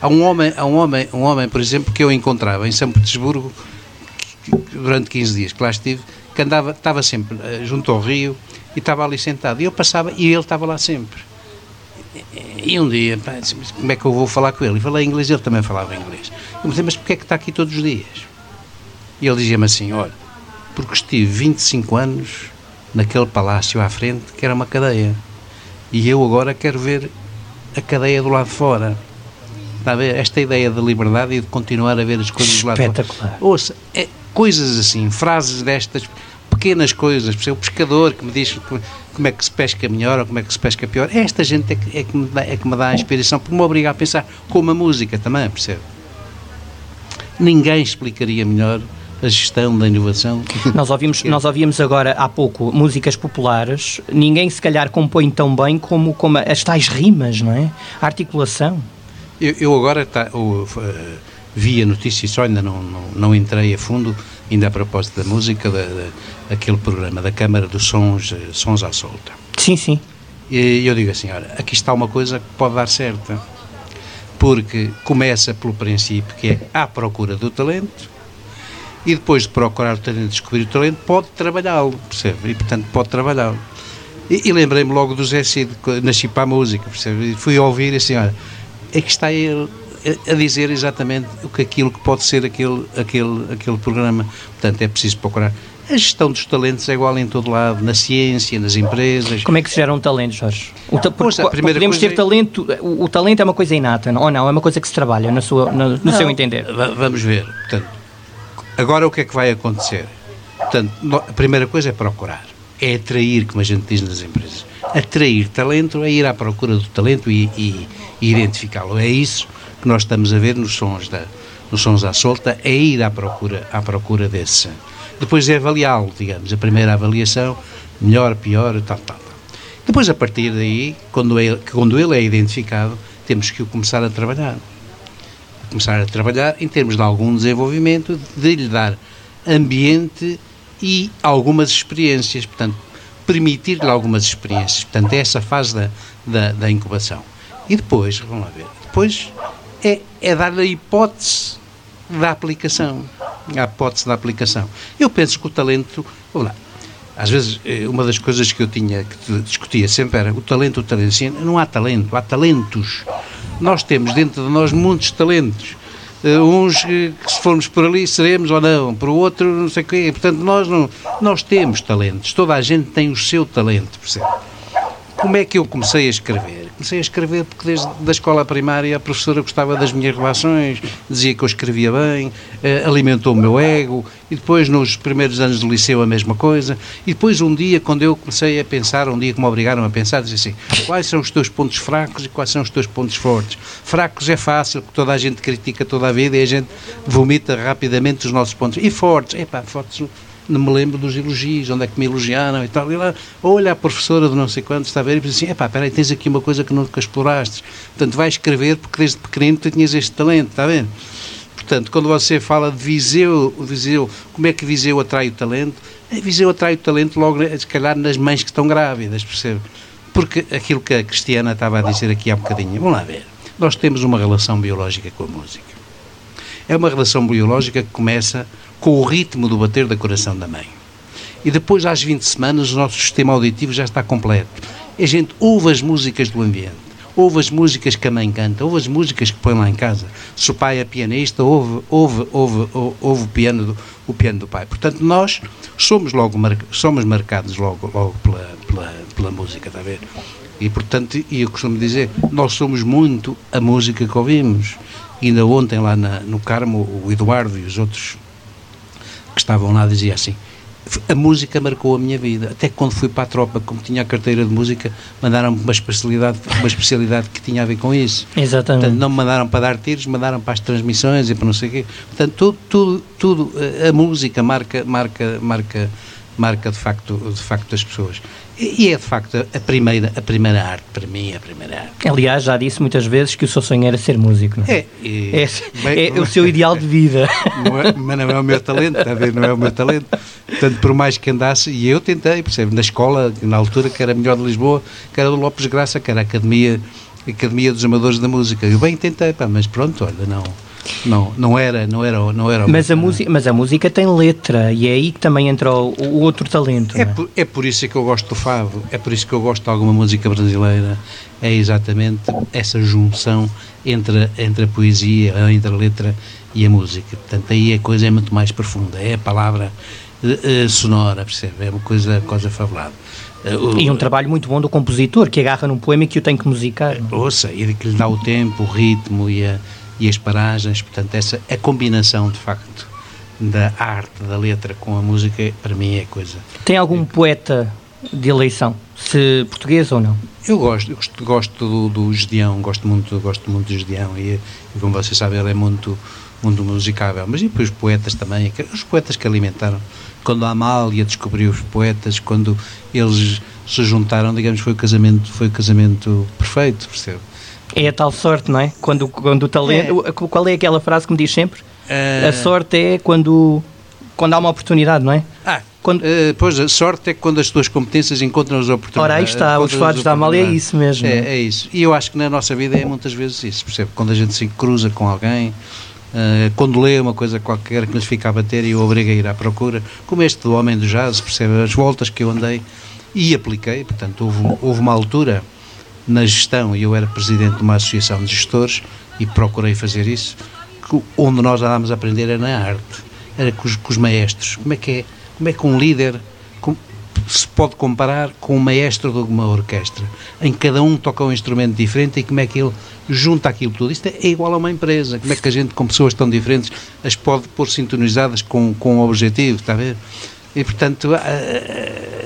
Há um homem, há um homem, um homem, por exemplo, que eu encontrava em São Petersburgo durante 15 dias que lá estive, que andava, estava sempre eh, junto ao rio e estava ali sentado. E eu passava e ele estava lá sempre. E- um dia, pá, disse, "Mas como é que eu vou falar com ele? E falei inglês, ele também falava inglês. Eu me disse, mas porquê é que está aqui todos os dias? E ele dizia-me assim, olha, porque estive 25 anos naquele palácio à frente que era uma cadeia. E eu agora quero ver a cadeia do lado de fora. Está a ver? Esta ideia de liberdade e de continuar a ver as coisas do lado de fora. Espetacular. Ouça, é, coisas assim, frases destas, pequenas coisas, por exemplo, o pescador que me diz como, como é que se pesca melhor ou como é que se pesca pior. Esta gente é que, é que, me, dá, é que me dá a inspiração, porque me obriga a pensar, como a música também, percebe? Ninguém explicaria melhor a gestão da inovação. Nós ouvimos, nós ouvíamos agora há pouco músicas populares, ninguém se calhar compõe tão bem como, como as tais rimas, não é? A articulação. Eu, eu agora tá, eu, eh, vi a notícia só ainda não, não, não entrei a fundo, ainda a propósito da música, da, da, aquele programa da Câmara dos Sons, eh, Sons à Solta. Sim, sim. E eu digo assim, olha, aqui está uma coisa que pode dar certo. Porque começa pelo princípio que é à procura do talento e depois de procurar o talento, descobrir o talento, pode trabalhá-lo, percebe? E portanto pode trabalhá-lo. E, e lembrei-me logo do Zé Cid, nasci para a música, percebe? E fui ouvir assim, olha, é que está ele a- a dizer exatamente o que aquilo que pode ser aquele, aquele, aquele programa. Portanto, é preciso procurar. A gestão dos talentos é igual em todo lado, na ciência, nas empresas. Como é que se geram talentos, Jorge? O ta- porque podemos ter é- talento, o, o talento é uma coisa inata, não- ou não? É uma coisa que se trabalha na sua, no seu entender. va- Vamos ver. Portanto, agora o que é que vai acontecer? Portanto, no- a primeira coisa é procurar. É atrair, como a gente diz nas empresas. Atrair talento é ir à procura do talento e, e- e identificá-lo. É isso nós estamos a ver nos sons, da, nos sons à solta, é ir à procura, à procura desse. Depois é avaliá-lo, digamos. A primeira avaliação, melhor, pior, tal, tal, tal. Depois, a partir daí, quando ele, quando ele é identificado, temos que o começar a trabalhar começar a trabalhar em termos de algum desenvolvimento, de lhe dar ambiente e algumas experiências, portanto, permitir-lhe algumas experiências. Portanto, é essa fase da, da, da incubação. E depois, vamos lá ver, depois é, é dar a hipótese da aplicação. A hipótese da aplicação. Eu penso que o talento, vamos lá, às vezes, eh, uma das coisas que eu tinha, que discutia sempre era o talento, o talento. Sim, não há talento, há talentos. Nós temos dentro de nós muitos talentos. Eh, uns eh, que se formos por ali seremos ou não, por outro não sei o quê. Portanto, nós, não, nós temos talentos. Toda a gente tem o seu talento, percebe? Como é que eu comecei a escrever? Comecei a escrever porque desde da escola primária a professora gostava das minhas relações, dizia que eu escrevia bem, eh, alimentou o meu ego, e depois nos primeiros anos do liceu a mesma coisa, e depois um dia, quando eu comecei a pensar, um dia que me obrigaram a pensar, dizia assim, quais são os teus pontos fracos e quais são os teus pontos fortes? Fracos é fácil, porque toda a gente critica toda a vida e a gente vomita rapidamente os nossos pontos. E fortes? Epá, fortes não me lembro dos elogios, onde é que me elogiaram e tal. E lá, olha a professora de não sei quantos, está a ver, e diz assim: epá, peraí, tens aqui uma coisa que nunca exploraste. Portanto, vais escrever porque desde pequenino tu tinhas este talento, está ver? Portanto, quando você fala de Viseu, Viseu como é que Viseu atrai o talento? É, Viseu atrai o talento logo, se calhar, nas mães que estão grávidas, percebe? Porque aquilo que a Cristiana estava a dizer aqui há bocadinho, vamos lá ver, nós temos uma relação biológica com a música. É uma relação biológica que começa com o ritmo do bater do coração da mãe. E depois, às 20 semanas, o nosso sistema auditivo já está completo. A gente ouve as músicas do ambiente, ouve as músicas que a mãe canta, ouve as músicas que põe lá em casa. Se o pai é pianista, ouve, ouve, ouve, ouve, o, piano do, o piano do pai. Portanto, nós somos logo somos marcados logo, logo pela, pela, pela música, está a ver? E, portanto, e eu costumo dizer, nós somos muito a música que ouvimos. Ainda ontem, lá na, no Carmo, o Eduardo e os outros que estavam lá diziam assim: a música marcou a minha vida. Até quando fui para a tropa, como tinha a carteira de música, mandaram-me uma especialidade, uma especialidade que tinha a ver com isso. Exatamente. Portanto, não me mandaram para dar tiros, mandaram para as transmissões e para não sei o quê. Portanto, tudo, tudo, tudo a música marca, marca, marca, marca de facto, de facto as pessoas. E é de facto a primeira, a primeira arte, para mim, a primeira arte. Aliás, já disse muitas vezes que o seu sonho era ser músico. Não é? É, é, bem- é o seu ideal de vida. É- mas não é o meu talento, está a ver? Não é o meu talento. Portanto, por mais que andasse, e eu tentei, percebe, na escola, na altura, que era melhor de Lisboa, que era do Lopes Graça, que era a Academia, Academia dos Amadores da Música. Eu bem tentei, pá, mas pronto, olha, não, não, não era, não era, não era Mas a, música, mas a música tem letra e é aí que também entra o, o outro talento. É é? por, é por isso que eu gosto do fado, é por isso que eu gosto de alguma música brasileira, é exatamente essa junção entre, entre a poesia, entre a letra e a música. Portanto, aí a coisa é muito mais profunda, é a palavra eh, eh, sonora, percebe? É uma coisa, coisa fabulada. Eh, o- E um trabalho muito bom do compositor, que agarra num poema e que o tem que musicar. é? ouça, e que lhe dá o tempo, o ritmo e, a- e as paragens, portanto, essa a combinação de facto da arte, da letra com a música, para mim é coisa. Tem algum poeta de eleição, se português ou não? Eu gosto, eu gosto, gosto do, do Gedeão, gosto muito, gosto muito do Gedeão e, e como vocês sabem ele é muito, muito musicável, mas e depois os poetas também, os poetas que alimentaram, quando a Amália descobriu os poetas, quando eles se juntaram, digamos, foi o casamento, foi o casamento perfeito, percebe? É a tal sorte, não é? Quando, quando o talento. Qual é aquela frase que me diz sempre? Eh, A sorte é quando, quando há uma oportunidade, não é? Ah, eh, pois a sorte é quando as tuas competências encontram as oportunidades. Ora, aí está, os fados da Amália é isso mesmo. É, é isso. E eu acho que na nossa vida é muitas vezes isso, percebe? Quando a gente se cruza com alguém, eh, quando lê uma coisa qualquer que lhes fica a bater e o obriga a ir à procura, como este do Homem do Jazz, percebe? As voltas que eu andei e apliquei, portanto, houve, houve uma altura na gestão, e eu era presidente de uma associação de gestores e procurei fazer isso, que onde nós andávamos a aprender era na arte, era com os, com os maestros. Como é que é? Como é que um líder com- se pode comparar com um maestro de uma orquestra, em que cada um toca um instrumento diferente e como é que ele junta aquilo tudo. Isto é igual a uma empresa. Como é que a gente, com pessoas tão diferentes, as pode pôr sintonizadas com, com um objetivo, está a ver? E, portanto,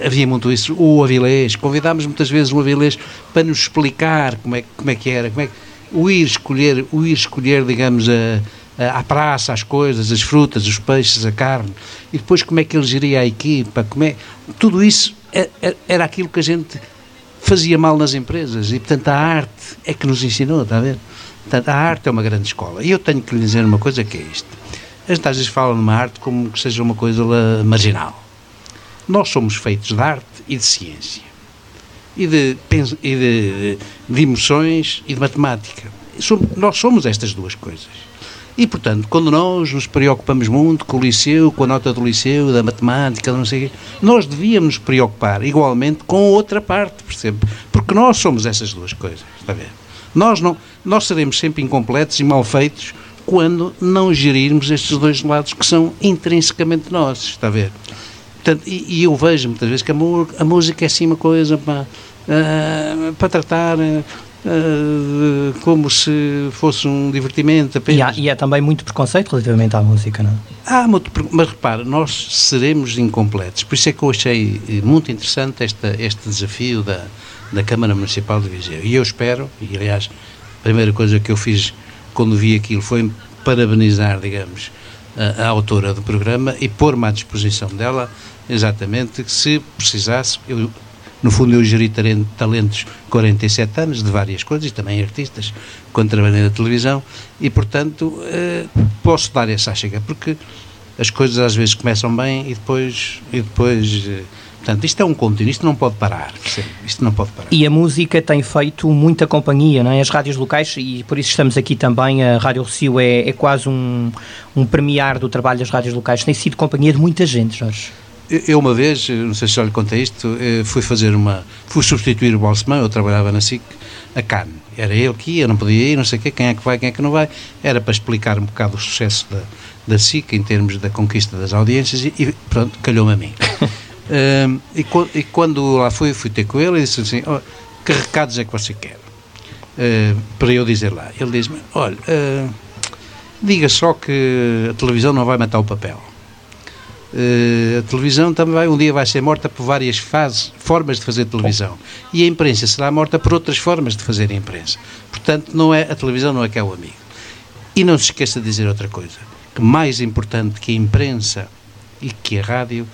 havia muito isso. O Avilés, convidámos muitas vezes o Avilés para nos explicar como é, como é que era, como é que, o ir escolher, o ir escolher, digamos, a, a, à praça, as coisas, as frutas, os peixes, a carne, e depois como é que ele geria a equipa, como é, tudo isso é- é- era aquilo que a gente fazia mal nas empresas, e portanto a arte é que nos ensinou, está a ver? Portanto, a arte é uma grande escola. E eu tenho que lhe dizer uma coisa que é isto. A gente às vezes fala numa arte como que seja uma coisa marginal. Nós somos feitos de arte e de ciência. E de, e de, de emoções e de matemática. Nós somos estas duas coisas. E, portanto, quando nós nos preocupamos muito com o liceu, com a nota do liceu, da matemática, não sei o quê, nós devíamos nos preocupar igualmente com outra parte, percebe? Porque nós somos essas duas coisas, está a ver? Nós, não, nós seremos sempre incompletos e mal feitos quando não gerirmos estes dois lados que são intrinsecamente nossos, está a ver? Portanto, e, e eu vejo muitas vezes que a, a música é assim uma coisa para, ah, para tratar ah, de- como se fosse um divertimento apenas. E há, e há também muito preconceito relativamente à música, não é? Há muito, mas repara, nós seremos incompletos. Por isso é que eu achei eh, muito interessante esta, este desafio da, da Câmara Municipal de Viseu. E eu espero, e aliás, a primeira coisa que eu fiz quando vi aquilo foi parabenizar, digamos, a, a autora do programa e pôr-me à disposição dela, exatamente, que se precisasse, eu, no fundo eu geri talentos 47 anos, de várias coisas, e também artistas, quando trabalhei na televisão, e portanto eh, posso dar essa chega, porque as coisas às vezes começam bem e depois, e depois eh, portanto, isto é um contínuo, isto não pode parar, isto não pode parar. E a música tem feito muita companhia, não é? As rádios locais, e por isso estamos aqui também, a Rádio Rocio é, é quase um, um premiar do trabalho das rádios locais. Tem sido companhia de muita gente, Jorge. Eu- uma vez, não sei se já lhe contei isto, eh, fui fazer uma. fui substituir o Balsemão, eu trabalhava na SIC, a Cannes. Era ele que ia, não podia ir, não sei o quê, quem é que vai, quem é que não vai. Era para explicar um bocado o sucesso da, da SIC em termos da conquista das audiências e, e pronto, calhou-me a mim. E, e quando lá fui, fui ter com ele e disse assim: "Oh, que recados é que você quer? Ah, para eu dizer lá. Ele diz-me: olha, ah, diga só que a televisão não vai matar o papel. Eh, a televisão também vai, um dia vai ser morta por várias fases, formas de fazer televisão. E a imprensa será morta por outras formas de fazer imprensa. Portanto, não é, a televisão não é que é o amigo. E não se esqueça de dizer outra coisa, que mais importante que a imprensa e que a rádio,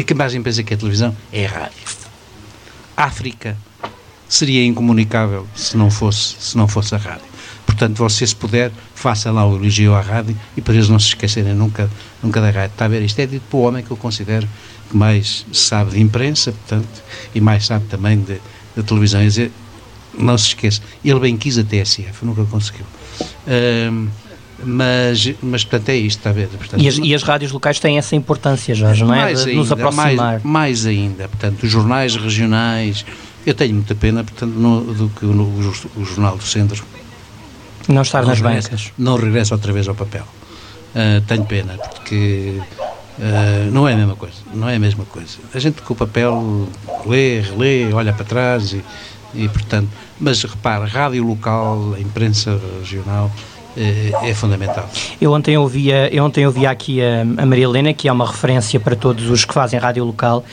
e que mais imprensa que a televisão, é a rádio. África seria incomunicável se não fosse, se não fosse a rádio. Portanto, você, se puder, faça lá o elogio à rádio e para eles não se esquecerem nunca, nunca da rádio. Está a ver? Isto é dito para o homem que eu considero que mais sabe de imprensa, portanto, e mais sabe também de, de televisão. Quer dizer, não se esqueça. Ele bem quis a TSF, nunca conseguiu. Ahm, mas, mas, portanto, é isto, está a ver? Portanto, E as, e as rádios locais têm essa importância, Jorge, não é? mais De nos ainda, aproximar. Mais, mais ainda, portanto, os jornais regionais. Eu tenho muita pena, portanto, no, do que no, o, Jornal do Centro Não estar nas regressa, bancas. Não regressa outra vez ao papel. Ah, tenho pena, porque ah, não é a mesma coisa. Não é a mesma coisa. A gente com o papel lê, relê, olha para trás e, e portanto. Mas repara, rádio local, imprensa regional é fundamental. Eu ontem ouvia, eu ontem ouvia aqui a, a Maria Helena, que é uma referência para todos os que fazem rádio local.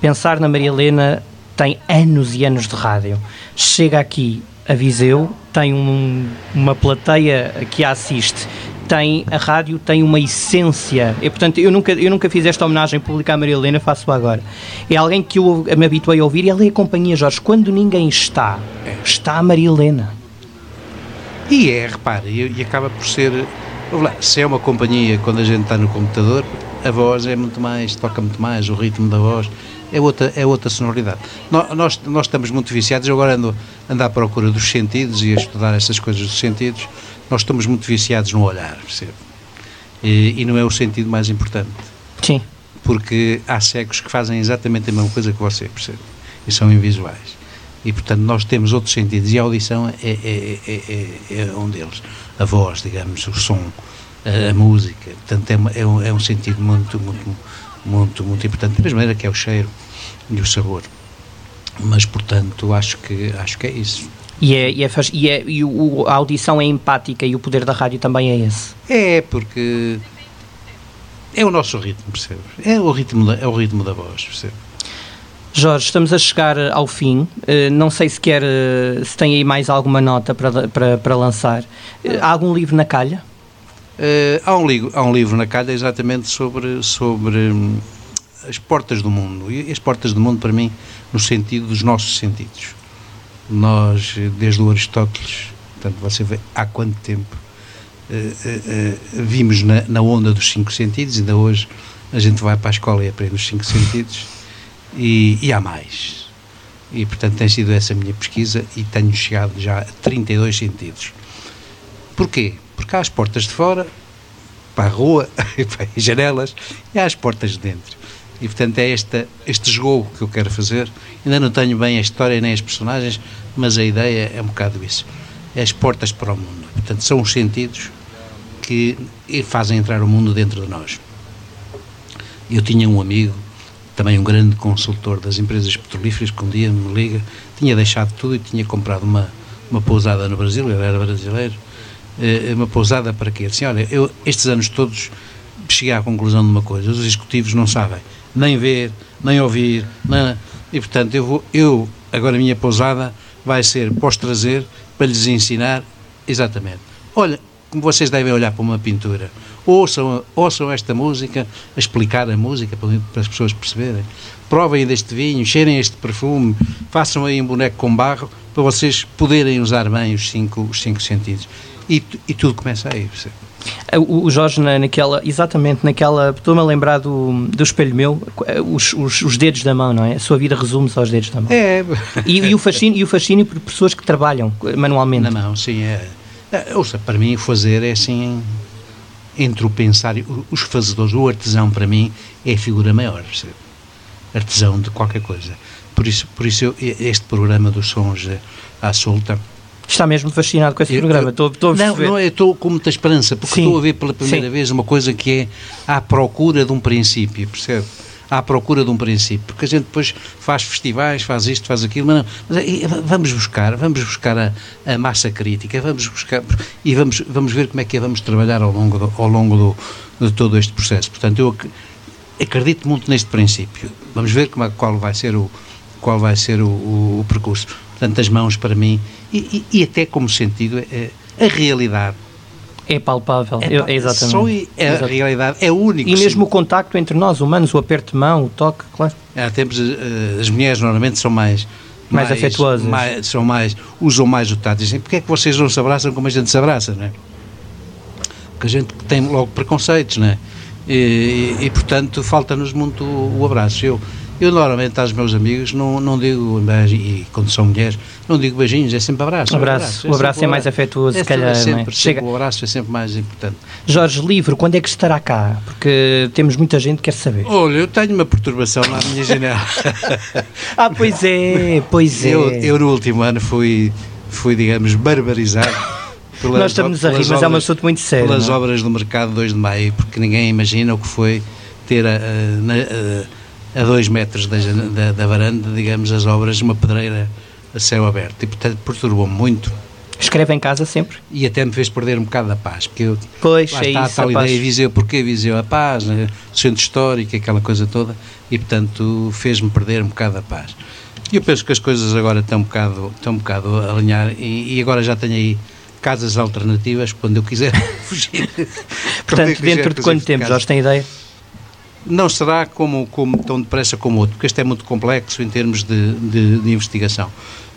Pensar na Maria Helena tem anos e anos de rádio. Chega aqui a Viseu, tem um- uma plateia que a assiste. Tem, a rádio tem uma essência. E, portanto, eu nunca, eu nunca fiz esta homenagem pública à Maria Helena, faço agora. É alguém que eu me habituei a ouvir e ela é a companhia, Jorge. Quando ninguém está, está a Maria Helena. E é, repare, e, e acaba por ser. lá, se é uma companhia, quando a gente está no computador, a voz é muito mais, toca muito mais, o ritmo da voz é outra, é outra sonoridade. No- Nós, nós estamos muito viciados, eu agora ando, ando à procura dos sentidos e a estudar essas coisas dos sentidos, nós estamos muito viciados no olhar, percebe? E, e não é o sentido mais importante. Sim. Porque há cegos que fazem exatamente a mesma coisa que você, percebe? E são invisuais. E, portanto, nós temos outros sentidos e a audição é, é, é, é, é um deles. A voz, digamos, o som, a, a música. Portanto, é, uma- é, um, é um sentido muito, muito, muito, muito importante. Da mesma maneira que é o cheiro e o sabor. Mas, portanto, acho que, acho que é isso. E, é, e, é, e, é, e o- a audição é empática e o poder da rádio também é esse. É, porque é o nosso ritmo, percebe? É o ritmo da, é o ritmo da voz, percebe? Jorge, estamos a chegar eh, ao fim. Eh, Não sei se quer, eh, se tem aí mais alguma nota para, para, para lançar. Há algum livro na calha? Eh, há, um livro, há um livro na calha exatamente sobre, sobre hum, as portas do mundo. E as portas do mundo, para mim, no sentido dos nossos sentidos. Nós, desde o Aristóteles, portanto, você vê há quanto tempo eh, eh, vimos na, na onda dos cinco sentidos, ainda hoje a gente vai para a escola e aprende os cinco sentidos, e, e há mais. E, portanto, tem sido essa a minha pesquisa e tenho chegado já a 32 sentidos. Porquê? Porque há as portas de fora, para a rua, para as janelas, e há as portas de dentro. E, portanto, é esta, este jogo que eu quero fazer. Ainda não tenho bem a história nem as personagens, mas a ideia é um bocado isso. É as portas para o mundo. Portanto, são os sentidos que fazem entrar o mundo dentro de nós. Eu tinha um amigo, também um grande consultor das empresas petrolíferas, que um dia me liga, tinha deixado tudo e tinha comprado uma, uma pousada no Brasil, ele era brasileiro, eh, uma pousada para quê? Disse, olha, eu estes anos todos cheguei à conclusão de uma coisa, os executivos não sabem nem ver, nem ouvir, nem- e portanto eu, vou, eu, agora a minha pousada vai ser pós trazer para lhes ensinar exatamente. Olha, como vocês devem olhar para uma pintura, ouçam, ouçam esta música, explicar a música para, para as pessoas perceberem. Provem deste vinho, cheirem este perfume, façam aí um boneco com barro para vocês poderem usar bem os cinco, os cinco sentidos. E, e tudo começa aí. percebe? O, Jorge, na- naquela, exatamente naquela. Estou-me a lembrar do, do espelho meu, os, os, os dedos da mão, não é? A sua vida resume-se aos dedos da mão. É. E, e o fascínio, e o fascínio por pessoas que trabalham manualmente. Na mão, sim. É, é, ouça, para mim, fazer é assim. Entre o pensar e os fazedores, o artesão, para mim, é a figura maior. percebe? Artesão de qualquer coisa. Por isso, por isso eu- este programa dos sons eh, à solta. Está mesmo fascinado com esse programa. Estou, estou a Não, perceber. não, eu estou com muita esperança, porque Sim, estou a ver pela primeira sim. vez uma coisa que é à procura de um princípio, percebe? À procura de um princípio, porque a gente depois faz festivais, faz isto, faz aquilo, mas, não, mas é- é- vamos buscar, vamos buscar a, a massa crítica, vamos buscar e vamos, vamos ver como é que é, vamos trabalhar ao longo, do, ao longo do, de todo este processo. Portanto, eu ac- acredito muito neste princípio. Vamos ver como é, qual vai ser o qual vai ser o, o- o percurso. Portanto, as mãos para mim e, e- e até como sentido é, é a realidade. É palpável, É eu- pal- exatamente. só é- é a realidade, é único. E sim. mesmo o contacto entre nós, humanos, o aperto de mão, o toque, claro. Há tempos eh, as mulheres normalmente são mais Mais afetuosas. mais- são mais usam mais o tato. Dizem, porque é que vocês não se abraçam como a gente se abraça, não é? Porque a gente tem logo preconceitos, não é? E, e, e, portanto falta-nos muito o, o abraço. Eu, eu normalmente aos meus amigos não, não digo beijo, e quando são mulheres, não digo beijinhos, é sempre abraço. Abraço. O abraço sempre é mais afetuoso, se sempre- calhar, sempre, é? sempre Chega- O abraço é sempre mais importante. Jorge, livro, quando é que estará cá? Porque temos muita gente que quer saber. Olha, eu tenho uma perturbação na minha janela. ah, pois é, pois é. Eu, eu no último ano fui, fui digamos, barbarizado. pelas Nós estamos a rir, mas é um obras- assunto muito sério, Pelas não é? obras do mercado 2 de maio, porque ninguém imagina o que foi ter a, a, a, a dois metros da, da, da varanda, digamos, as obras, uma pedreira a céu aberto. E, portanto, perturbou-me muito. Escreve em casa sempre? E até me fez perder um bocado a paz. Porque eu, Pois, lá é está isso, a tal a paz. ideia, Viseu, porquê Viseu? A paz, né? o centro histórico, aquela coisa toda. E, portanto, fez-me perder um bocado a paz. E eu penso que as coisas agora estão um bocado, estão um bocado a alinhar e, e agora já tenho aí casas alternativas quando eu quiser fugir. Portanto, dentro de quanto tempo. Jorge, tem ideia? Não será como, como, tão depressa como outro, porque este é muito complexo em termos de, de, de investigação.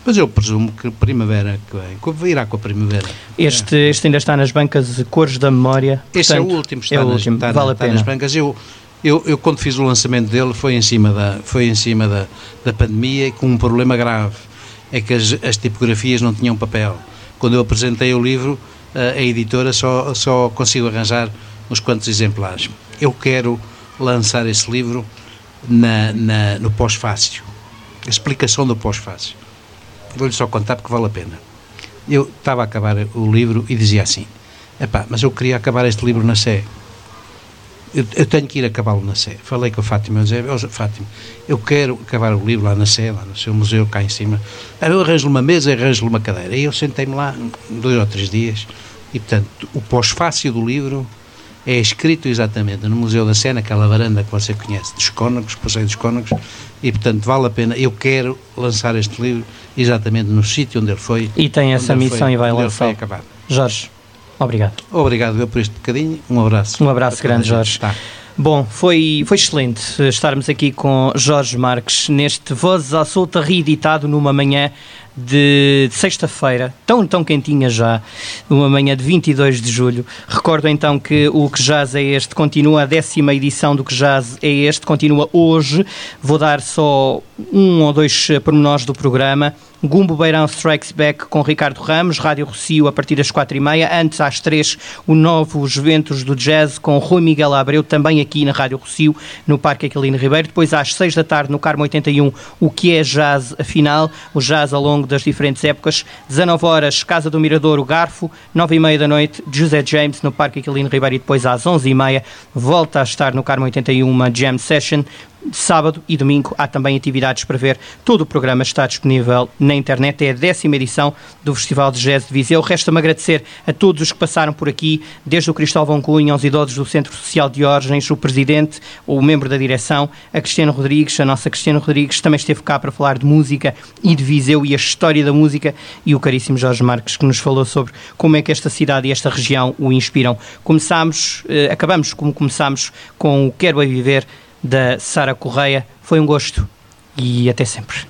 Mas eu presumo que primavera que vem, virá com a primavera. Este, este ainda está nas bancas de Cores da Memória. Esse é o portanto, último, está, é o nas, último, está, vale a está pena. nas bancas. Eu, eu, eu, quando fiz o lançamento dele, foi em cima da, foi em cima da, da pandemia e com um problema grave. É que as, as tipografias não tinham papel. Quando eu apresentei o livro, a, a editora só, só consigo arranjar uns quantos exemplares. Eu quero lançar esse livro na, na, no pós-fácil. A explicação do pós-fácil. Vou-lhe só contar porque vale a pena. Eu estava a acabar o livro e dizia assim: Epá, mas eu queria acabar este livro na Sé. Eu, eu tenho que ir acabá-lo na Sé. Falei com a Fátima, eu dizia, "Ó, Fátima, eu quero acabar o livro lá na Sé, lá no seu museu, cá em cima. Ah, Eu arranjo-lhe uma mesa, arranjo-lhe uma cadeira. E eu sentei-me lá dois ou três dias. E, portanto, o pós-fácil do livro é escrito exatamente no Museu da Sé, naquela varanda que você conhece, dos Cónagos, Passeio dos Cónagos, e, portanto, vale a pena. Eu quero lançar este livro exatamente no sítio onde ele foi. E tem essa missão foi- e vai lançar. Jorge, obrigado. Obrigado eu por este bocadinho. Um abraço. Um abraço grande. Jorge. Tá. Bom, foi, foi excelente estarmos aqui com Jorge Marques neste Vozes à Solta reeditado numa manhã de, sexta-feira, tão, tão quentinha já, uma manhã de 22 de julho. Recordo então que o Que Jazz é este, continua a décima edição do Que Jazz é este, continua hoje. Vou dar só um ou dois pormenores do programa. Gumbo Beirão Strikes Back com Ricardo Ramos, Rádio Rocio a partir das quatro e meia. Antes, às três, o novo Os Ventos do Jazz com Rui Miguel Abreu, também aqui na Rádio Rocio, no Parque Aquilino Ribeiro. Depois, às seis da tarde, no Carmo 81, o que é jazz, afinal, o jazz ao longo das diferentes épocas. 19 horas, Casa do Mirador, o Garfo. Nove e meia da noite, José James no Parque Aquilino Ribeiro. E depois, às onze e meia, volta a estar no Carmo 81 uma Jam Session sábado e domingo. Há também atividades para ver. Todo o programa está disponível na internet. É a décima edição do Festival de Jazz de Viseu. Resta-me agradecer a todos os que passaram por aqui, desde o Cristóvão Cunha aos idosos do Centro Social de Orgens, o Presidente, o membro da direção, a Cristiano Rodrigues, a nossa Cristiano Rodrigues, também esteve cá para falar de música e de Viseu e a história da música, e o caríssimo Jorge Marques, que nos falou sobre como é que esta cidade e esta região o inspiram. Começámos, eh, acabamos como começámos com o Quero é Viver, da Sara Correia. Foi um gosto e até sempre.